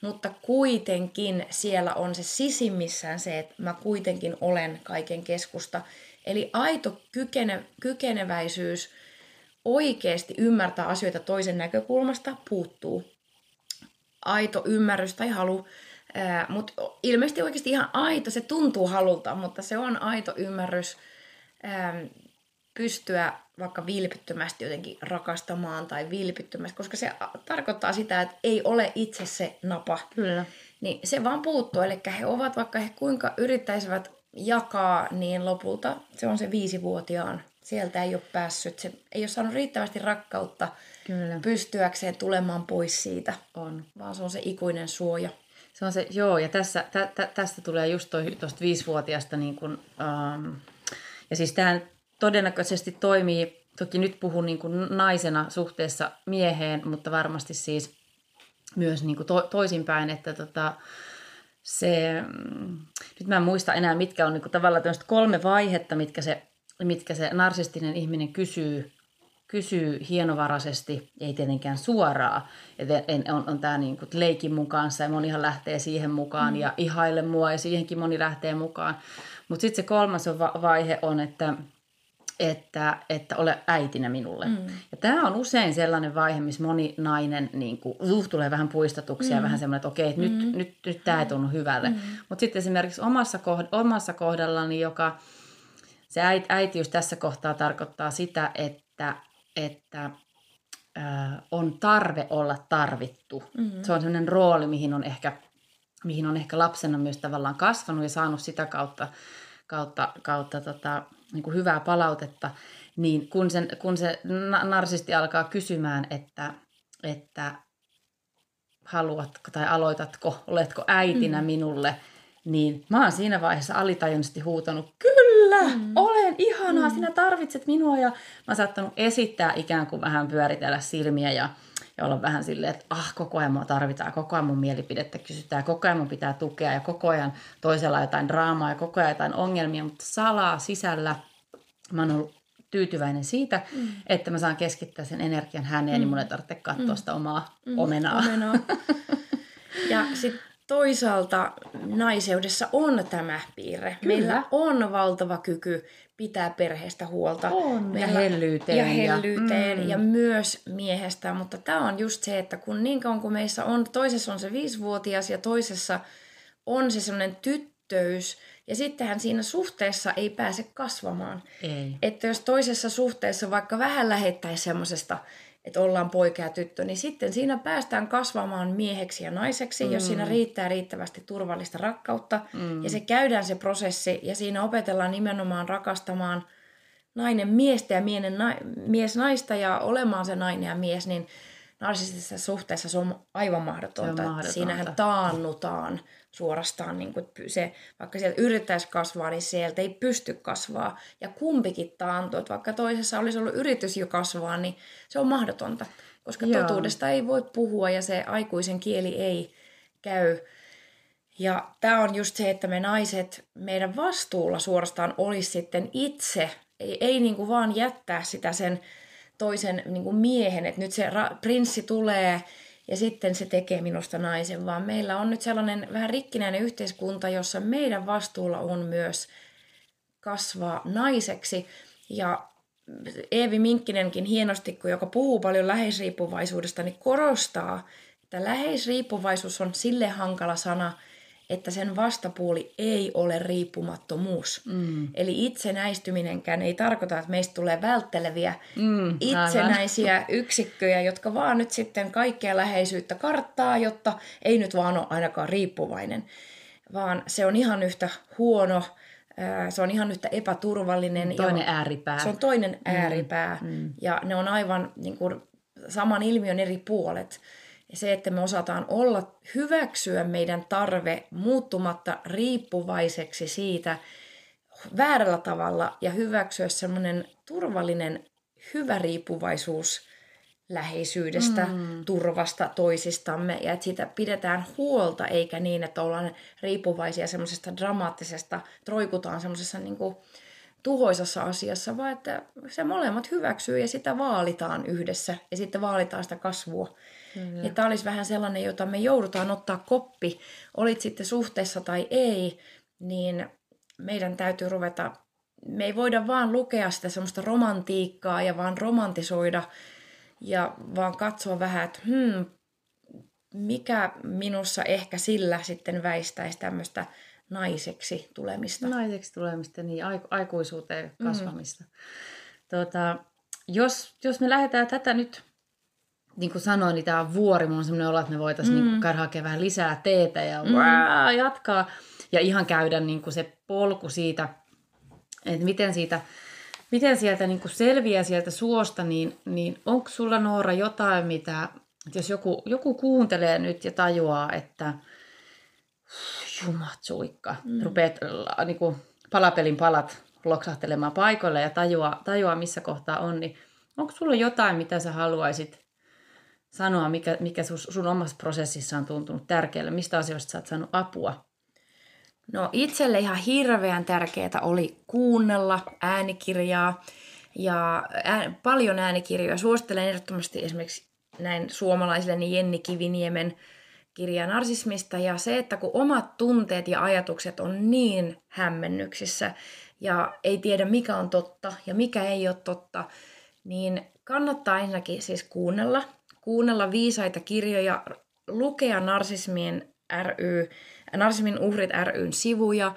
mutta kuitenkin siellä on se sisimmissään se, että mä kuitenkin olen kaiken keskusta. Eli aito kykene, kykeneväisyys oikeasti ymmärtää asioita toisen näkökulmasta puuttuu. Aito ymmärrys tai halu mutta ilmeisesti oikeasti ihan aito, se tuntuu halulta, mutta se on aito ymmärrys ää, pystyä vaikka vilpittömästi jotenkin rakastamaan tai vilpittömästi, koska se tarkoittaa sitä, että ei ole itse se napa. Kyllä. Niin se vaan puuttuu, eli he ovat vaikka he kuinka yrittäisivät jakaa, niin lopulta se on se viisivuotiaan. Sieltä ei ole päässyt, se ei ole saanut riittävästi rakkautta Kyllä. pystyäkseen tulemaan pois siitä. On. Vaan se on se ikuinen suoja. Se on se, joo, ja tässä, tä, tä, tästä tulee just tuosta viisivuotiaasta, niin kuin, ähm, ja siis tämä todennäköisesti toimii, toki nyt puhun niin kuin naisena suhteessa mieheen, mutta varmasti siis myös niin to, toisinpäin, että tota, se, mm, nyt mä en muista enää mitkä on niin kuin tavallaan kolme vaihetta, mitkä se, mitkä se narsistinen ihminen kysyy kysyy hienovaraisesti, ei tietenkään suoraa, että on, on tämä niin kuin, leikin mun kanssa ja monihan lähtee siihen mukaan mm. ja ihaille mua ja siihenkin moni lähtee mukaan. Mutta sitten se kolmas vaihe on, että, että, että ole äitinä minulle. Mm. Ja tämä on usein sellainen vaihe, missä moni nainen niin kuin, uh, tulee vähän puistatuksia mm. ja vähän semmoinen, että okei, että mm. nyt, nyt, nyt tämä ei tunnu hyvälle. Mm. Mutta sitten esimerkiksi omassa, kohd- omassa kohdallani, joka se äitiys tässä kohtaa tarkoittaa sitä, että että äh, on tarve olla tarvittu. Mm-hmm. Se on sellainen rooli, mihin on ehkä, mihin on ehkä lapsena myös tavallaan kasvanut ja saanut sitä kautta, kautta, kautta tota, niin kuin hyvää palautetta. Niin kun, sen, kun se narsisti alkaa kysymään, että, että haluatko tai aloitatko, oletko äitinä mm-hmm. minulle, niin mä oon siinä vaiheessa alitajuisesti huutanut, kyllä! Kyllä, mm. olen ihanaa, mm. sinä tarvitset minua. Ja mä oon saattanut esittää ikään kuin vähän pyöritellä silmiä ja, ja olla vähän silleen, että ah, koko ajan mua tarvitaan, koko ajan mun mielipidettä kysytään, koko ajan mun pitää tukea ja koko ajan toisella jotain draamaa ja koko ajan jotain ongelmia, mutta salaa sisällä mä oon ollut tyytyväinen siitä, mm. että mä saan keskittää sen energian häneen, mm. niin mun ei tarvitse katsoa mm. sitä omaa mm. omenaa. omenaa. [laughs] ja sitten toisaalta naiseudessa on tämä piirre. Kyllä. Meillä on valtava kyky pitää perheestä huolta. On, Meillä, ja hellyyteen. Ja hellyyteen ja, mm. ja myös miehestä, mutta tämä on just se, että kun niin kauan kuin meissä on, toisessa on se viisivuotias ja toisessa on se sellainen tyttöys, ja sittenhän siinä suhteessa ei pääse kasvamaan. Ei. Että jos toisessa suhteessa vaikka vähän lähettäisiin semmoisesta että ollaan poika ja tyttö, niin sitten siinä päästään kasvamaan mieheksi ja naiseksi, mm. jos siinä mm. riittää riittävästi turvallista rakkautta. Mm. Ja se käydään se prosessi ja siinä opetellaan nimenomaan rakastamaan nainen miestä ja mienen, na, mies naista ja olemaan se nainen ja mies, niin narsistisessa suhteessa se on aivan mahdotonta. Se on mahdotonta. Siinähän taannutaan suorastaan, niin kuin se, vaikka sieltä yrittäisi kasvaa, niin sieltä ei pysty kasvaa. Ja kumpikin taantuu, että vaikka toisessa olisi ollut yritys jo kasvaa, niin se on mahdotonta. Koska Joo. totuudesta ei voi puhua ja se aikuisen kieli ei käy. Ja tämä on just se, että me naiset, meidän vastuulla suorastaan olisi sitten itse, ei, ei niin kuin vaan jättää sitä sen toisen niin kuin miehen, että nyt se ra- prinssi tulee ja sitten se tekee minusta naisen, vaan meillä on nyt sellainen vähän rikkinäinen yhteiskunta, jossa meidän vastuulla on myös kasvaa naiseksi. Ja Eevi Minkkinenkin hienosti, kun joka puhuu paljon läheisriippuvaisuudesta, niin korostaa, että läheisriippuvaisuus on sille hankala sana – että sen vastapuoli ei ole riippumattomuus. Mm. Eli itsenäistyminenkään ei tarkoita, että meistä tulee vältteleviä mm, itsenäisiä aivan. yksikköjä, jotka vaan nyt sitten kaikkea läheisyyttä karttaa, jotta ei nyt vaan ole ainakaan riippuvainen. Vaan se on ihan yhtä huono, se on ihan yhtä epäturvallinen. Toinen ja ääripää. Se on toinen mm. ääripää. Mm. Ja ne on aivan niin kuin, saman ilmiön eri puolet. Ja se, että me osataan olla, hyväksyä meidän tarve muuttumatta riippuvaiseksi siitä väärällä tavalla ja hyväksyä semmoinen turvallinen hyvä riippuvaisuus läheisyydestä, mm. turvasta toisistamme ja että siitä pidetään huolta eikä niin, että ollaan riippuvaisia semmoisesta dramaattisesta, troikutaan semmoisessa niin tuhoisassa asiassa, vaan että se molemmat hyväksyy ja sitä vaalitaan yhdessä ja sitten vaalitaan sitä kasvua. Mm. Ja tämä olisi vähän sellainen, jota me joudutaan ottaa koppi, olit sitten suhteessa tai ei, niin meidän täytyy ruveta, me ei voida vaan lukea sitä semmoista romantiikkaa ja vaan romantisoida ja vaan katsoa vähän, että hmm, mikä minussa ehkä sillä sitten väistäisi tämmöistä naiseksi tulemista. Naiseksi tulemista, niin aikuisuuteen kasvamista. Mm. Tuota, jos, jos me lähdetään tätä nyt niin kuin sanoin, niin tämä on vuori. Mulla on sellainen olo, että me voitaisiin mm. niin käydä hakemaan vähän lisää teetä ja mm. Jatkaa. Ja ihan käydä niin kuin se polku siitä, että miten siitä miten sieltä niin kuin selviää sieltä suosta, niin, niin onko sulla Noora jotain, mitä, että jos joku, joku kuuntelee nyt ja tajuaa, että jumatsuikka, mm. rupeat niin kuin palapelin palat loksahtelemaan paikoille ja tajuaa, tajuaa, missä kohtaa on, niin onko sulla jotain, mitä sä haluaisit sanoa, mikä, mikä sun, sun omassa prosessissa on tuntunut tärkeälle? Mistä asioista sä oot saanut apua? No itselle ihan hirveän tärkeää oli kuunnella äänikirjaa ja ää, paljon äänikirjoja. Suosittelen ehdottomasti esimerkiksi näin suomalaisille niin Jenni Kiviniemen kirja narsismista ja se, että kun omat tunteet ja ajatukset on niin hämmennyksissä ja ei tiedä mikä on totta ja mikä ei ole totta, niin kannattaa ensinnäkin siis kuunnella kuunnella viisaita kirjoja, lukea Narsismin, ry, Narsismin uhrit ryn sivuja,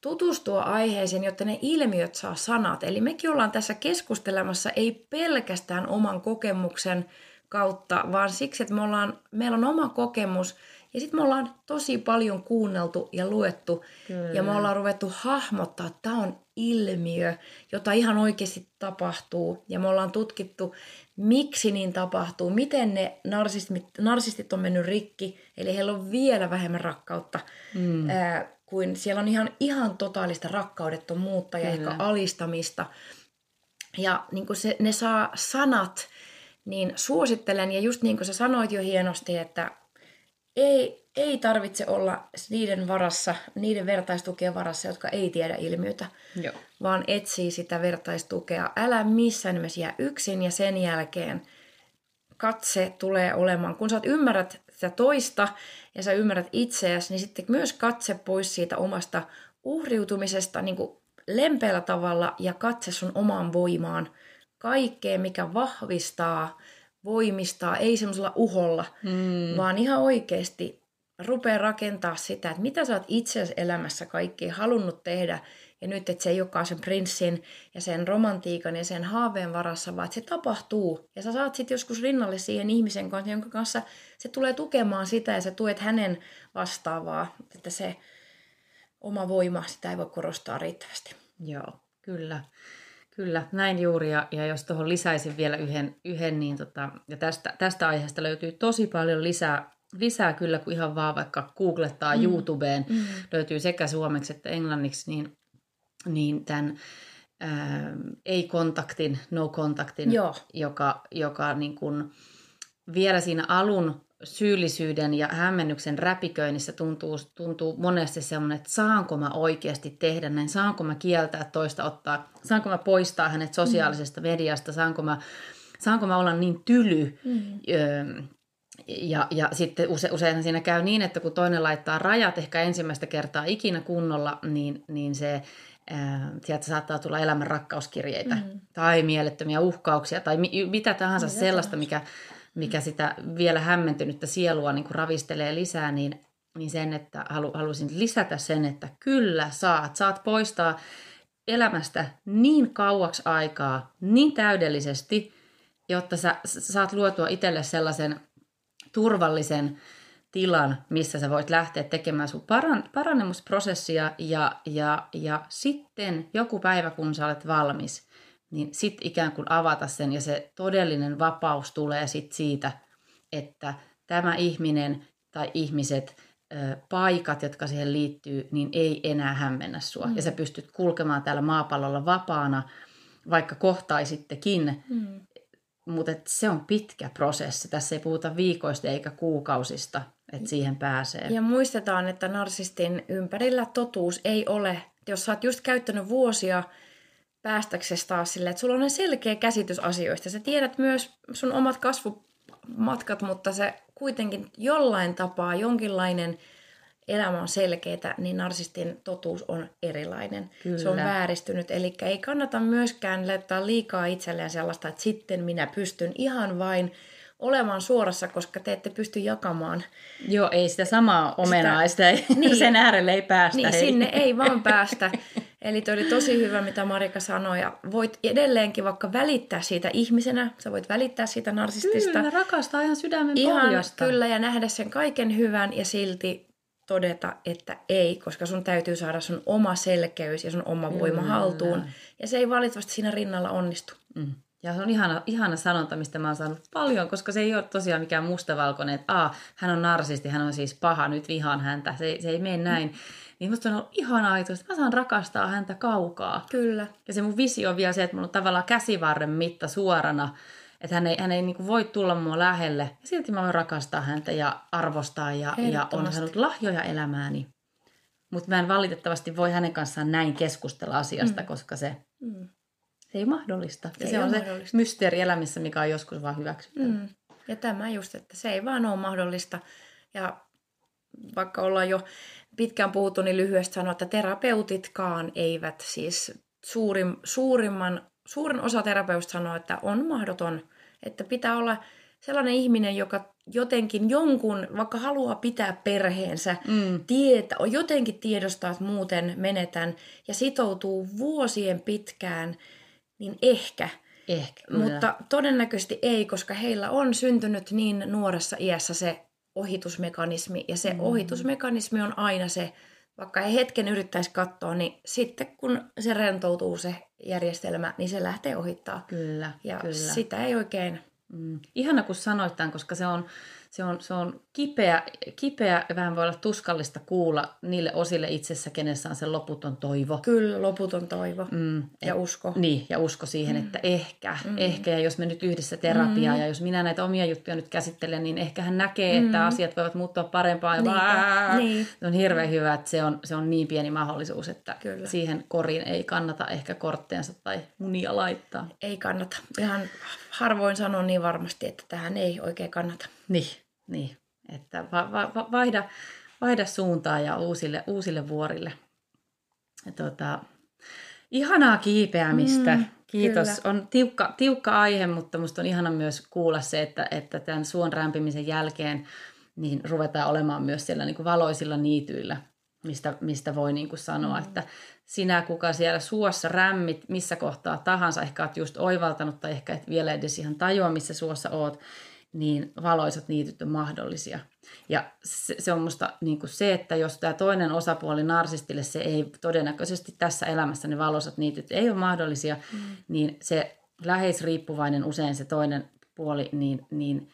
tutustua aiheeseen, jotta ne ilmiöt saa sanat. Eli mekin ollaan tässä keskustelemassa ei pelkästään oman kokemuksen kautta, vaan siksi, että me ollaan, meillä on oma kokemus ja sitten me ollaan tosi paljon kuunneltu ja luettu Kyllä. ja me ollaan ruvettu hahmottaa, että tämä on ilmiö, jota ihan oikeasti tapahtuu ja me ollaan tutkittu miksi niin tapahtuu, miten ne narsistit, narsistit on mennyt rikki, eli heillä on vielä vähemmän rakkautta. Mm. Ää, kuin siellä on ihan, ihan totaalista rakkaudettomuutta ja Kyllä. ehkä alistamista. Ja niin kuin se, ne saa sanat, niin suosittelen, ja just niin kuin sä sanoit jo hienosti, että ei, ei tarvitse olla niiden varassa, niiden vertaistukien varassa, jotka ei tiedä ilmiötä, Joo. vaan etsii sitä vertaistukea. Älä missään nimessä jää yksin ja sen jälkeen katse tulee olemaan, kun sä ymmärrät sitä toista ja sä ymmärrät itseäsi, niin sitten myös katse pois siitä omasta uhriutumisesta niin kuin lempeällä tavalla ja katse sun omaan voimaan. Kaikkea, mikä vahvistaa, voimistaa, ei semmoisella uholla, mm. vaan ihan oikeasti rupea rakentaa sitä, että mitä sä oot itse elämässä kaikkea halunnut tehdä. Ja nyt, että se ei olekaan sen prinssin ja sen romantiikan ja sen haaveen varassa, vaan että se tapahtuu. Ja sä saat sitten joskus rinnalle siihen ihmisen kanssa, jonka kanssa se tulee tukemaan sitä ja sä tuet hänen vastaavaa. Että se oma voima, sitä ei voi korostaa riittävästi. Joo, kyllä. Kyllä, näin juuri. Ja, ja jos tuohon lisäisin vielä yhden, yhden niin tota, ja tästä, tästä aiheesta löytyy tosi paljon lisää, lisää kyllä, kun ihan vaan vaikka googlettaa mm. YouTubeen, mm. löytyy sekä suomeksi että englanniksi, niin, niin tämän ää, ei-kontaktin, no-kontaktin, joka, joka niin kuin vielä siinä alun syyllisyyden ja hämmennyksen räpiköinnissä tuntuu, tuntuu monesti semmoinen, että saanko mä oikeasti tehdä näin, saanko mä kieltää toista ottaa, saanko mä poistaa hänet sosiaalisesta mediasta, saanko mä, saanko mä olla niin tyly. Mm. Öö, ja, ja sitten use, useinhan siinä käy niin, että kun toinen laittaa rajat ehkä ensimmäistä kertaa ikinä kunnolla, niin, niin se ää, sieltä saattaa tulla elämän rakkauskirjeitä mm. tai mielettömiä uhkauksia tai mi, mitä tahansa mitä sellaista, tahansa. mikä mikä sitä vielä hämmentynyttä sielua niin kuin ravistelee lisää, niin, niin sen, että halu, halusin lisätä sen, että kyllä saat, saat poistaa elämästä niin kauaksi aikaa, niin täydellisesti, jotta sä saat luotua itselle sellaisen turvallisen tilan, missä sä voit lähteä tekemään sun paran, parannemusprosessia ja, ja, ja sitten joku päivä, kun sä olet valmis, niin sitten ikään kuin avata sen ja se todellinen vapaus tulee sitten siitä, että tämä ihminen tai ihmiset, paikat, jotka siihen liittyy, niin ei enää hämmennä sua. Mm. Ja sä pystyt kulkemaan täällä maapallolla vapaana, vaikka kohtaisittekin. Mm. Mutta se on pitkä prosessi. Tässä ei puhuta viikoista eikä kuukausista, että siihen pääsee. Ja muistetaan, että narsistin ympärillä totuus ei ole. Jos sä oot just käyttänyt vuosia päästäksesi taas silleen, että sulla on selkeä käsitys asioista. Sä tiedät myös sun omat kasvumatkat, mutta se kuitenkin jollain tapaa, jonkinlainen elämä on selkeää, niin narsistin totuus on erilainen. Kyllä. Se on vääristynyt, eli ei kannata myöskään laittaa liikaa itselleen sellaista, että sitten minä pystyn ihan vain olemaan suorassa, koska te ette pysty jakamaan. Joo, ei sitä samaa omenaa, sitä, sitä ei, niin, sen äärelle ei päästä. Niin, hei. sinne ei vaan päästä. [laughs] Eli toi oli tosi hyvä, mitä Marika sanoi. Ja voit edelleenkin vaikka välittää siitä ihmisenä. Sä voit välittää siitä narsistista. Kyllä, rakastaa ihan sydämen ihan, pohjasta. Kyllä, ja nähdä sen kaiken hyvän ja silti todeta, että ei, koska sun täytyy saada sun oma selkeys ja sun oma kyllä. voima haltuun. Ja se ei valitettavasti siinä rinnalla onnistu. Mm. Ja se on ihana, ihana sanonta, mistä mä oon saanut paljon, koska se ei ole tosiaan mikään mustavalkoinen, että Aa, hän on narsisti, hän on siis paha, nyt vihaan häntä. Se, se ei mene näin. Niin musta on ollut ihan aito, että mä saan rakastaa häntä kaukaa. Kyllä. Ja se mun visio on vielä se, että mulla on tavallaan käsivarren mitta suorana, että hän ei, hän ei niin voi tulla mua lähelle. Ja silti mä voin rakastaa häntä ja arvostaa ja, ja on saanut lahjoja elämääni. Mutta mä en valitettavasti voi hänen kanssaan näin keskustella asiasta, mm. koska se... Mm se ei ole mahdollista. Se, ja se on mahdollista. se mysteeri elämässä, mikä on joskus vaan hyväksyttävä. Mm. Ja tämä just, että se ei vaan ole mahdollista. Ja vaikka ollaan jo pitkään puhuttu, niin lyhyesti sanoa, että terapeutitkaan eivät siis suurin, suurimman, suurin osa terapeutista sanoo, että on mahdoton. Että pitää olla sellainen ihminen, joka jotenkin jonkun, vaikka haluaa pitää perheensä, mm. tietä, jotenkin tiedostaa, että muuten menetän ja sitoutuu vuosien pitkään – niin ehkä. Ehkä, Mutta todennäköisesti ei, koska heillä on syntynyt niin nuoressa iässä se ohitusmekanismi. Ja se mm. ohitusmekanismi on aina se, vaikka ei hetken yrittäisi katsoa, niin sitten kun se rentoutuu se järjestelmä, niin se lähtee ohittaa. Kyllä, ja kyllä. sitä ei oikein... Mm. Ihana kun sanoit tämän, koska se on, se on, se on kipeä, kipeä ja vähän voi olla tuskallista kuulla niille osille itsessä, kenessä on se loputon toivo. Kyllä, loputon toivo mm, ja et, usko. Niin, ja usko siihen, mm. että ehkä, mm. ehkä, ja jos me nyt yhdessä terapiaa, mm. ja jos minä näitä omia juttuja nyt käsittelen, niin ehkä hän näkee, mm. että asiat voivat muuttua parempaan. Ja niin. Se on hirveän hyvä, että se on, se on niin pieni mahdollisuus, että Kyllä. siihen koriin ei kannata ehkä kortteensa tai munia laittaa. Ei kannata. Ihan harvoin sanon niin varmasti, että tähän ei oikein kannata. Niin, niin. Että va- va- vaihda, vaihda suuntaa ja uusille, uusille vuorille. Ja tota, ihanaa kiipeämistä. Mm, Kiitos. Kyllä. On tiukka, tiukka aihe, mutta minusta on ihana myös kuulla se, että, että tämän suon rämpimisen jälkeen niin ruvetaan olemaan myös siellä niin kuin valoisilla niityillä, mistä, mistä voi niin kuin sanoa, mm. että sinä, kuka siellä suossa rämmit, missä kohtaa tahansa, ehkä olet just oivaltanut tai ehkä et vielä edes ihan tajua, missä suossa oot, niin valoisat niityt on mahdollisia. Ja se, se on musta niin kuin se, että jos tämä toinen osapuoli narsistille, se ei todennäköisesti tässä elämässä ne valoisat niityt ei ole mahdollisia, mm. niin se läheisriippuvainen usein se toinen puoli, niin, niin,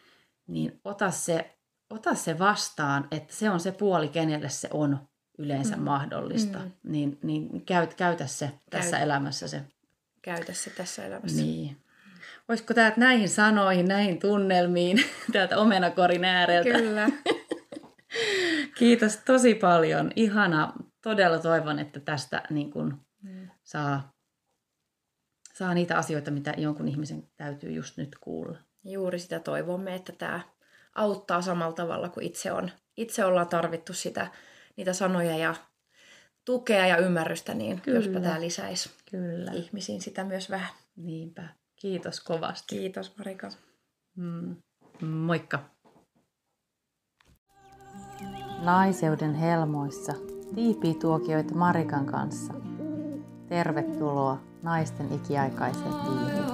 niin ota, se, ota se vastaan, että se on se puoli, kenelle se on yleensä mm. mahdollista. Mm. Niin, niin käyt, käytä se Käyt. tässä elämässä se. Käytä se tässä elämässä. Niin. Olisiko täältä näihin sanoihin, näihin tunnelmiin, [laughs] täältä omenakorin ääreltä? Kyllä. [laughs] Kiitos tosi paljon. Ihana. Todella toivon, että tästä niin kun, mm. saa, saa niitä asioita, mitä jonkun ihmisen täytyy just nyt kuulla. Juuri sitä toivomme, että tämä auttaa samalla tavalla kuin itse on. Itse ollaan tarvittu sitä, niitä sanoja ja tukea ja ymmärrystä, niin Kyllä. jospa tämä lisäisi Kyllä. ihmisiin sitä myös vähän. Niinpä. Kiitos kovasti. Kiitos Marika. Mm. Moikka. Naiseuden helmoissa tiipii-tuokioita Marikan kanssa. Tervetuloa naisten ikiaikaiseen piiriin.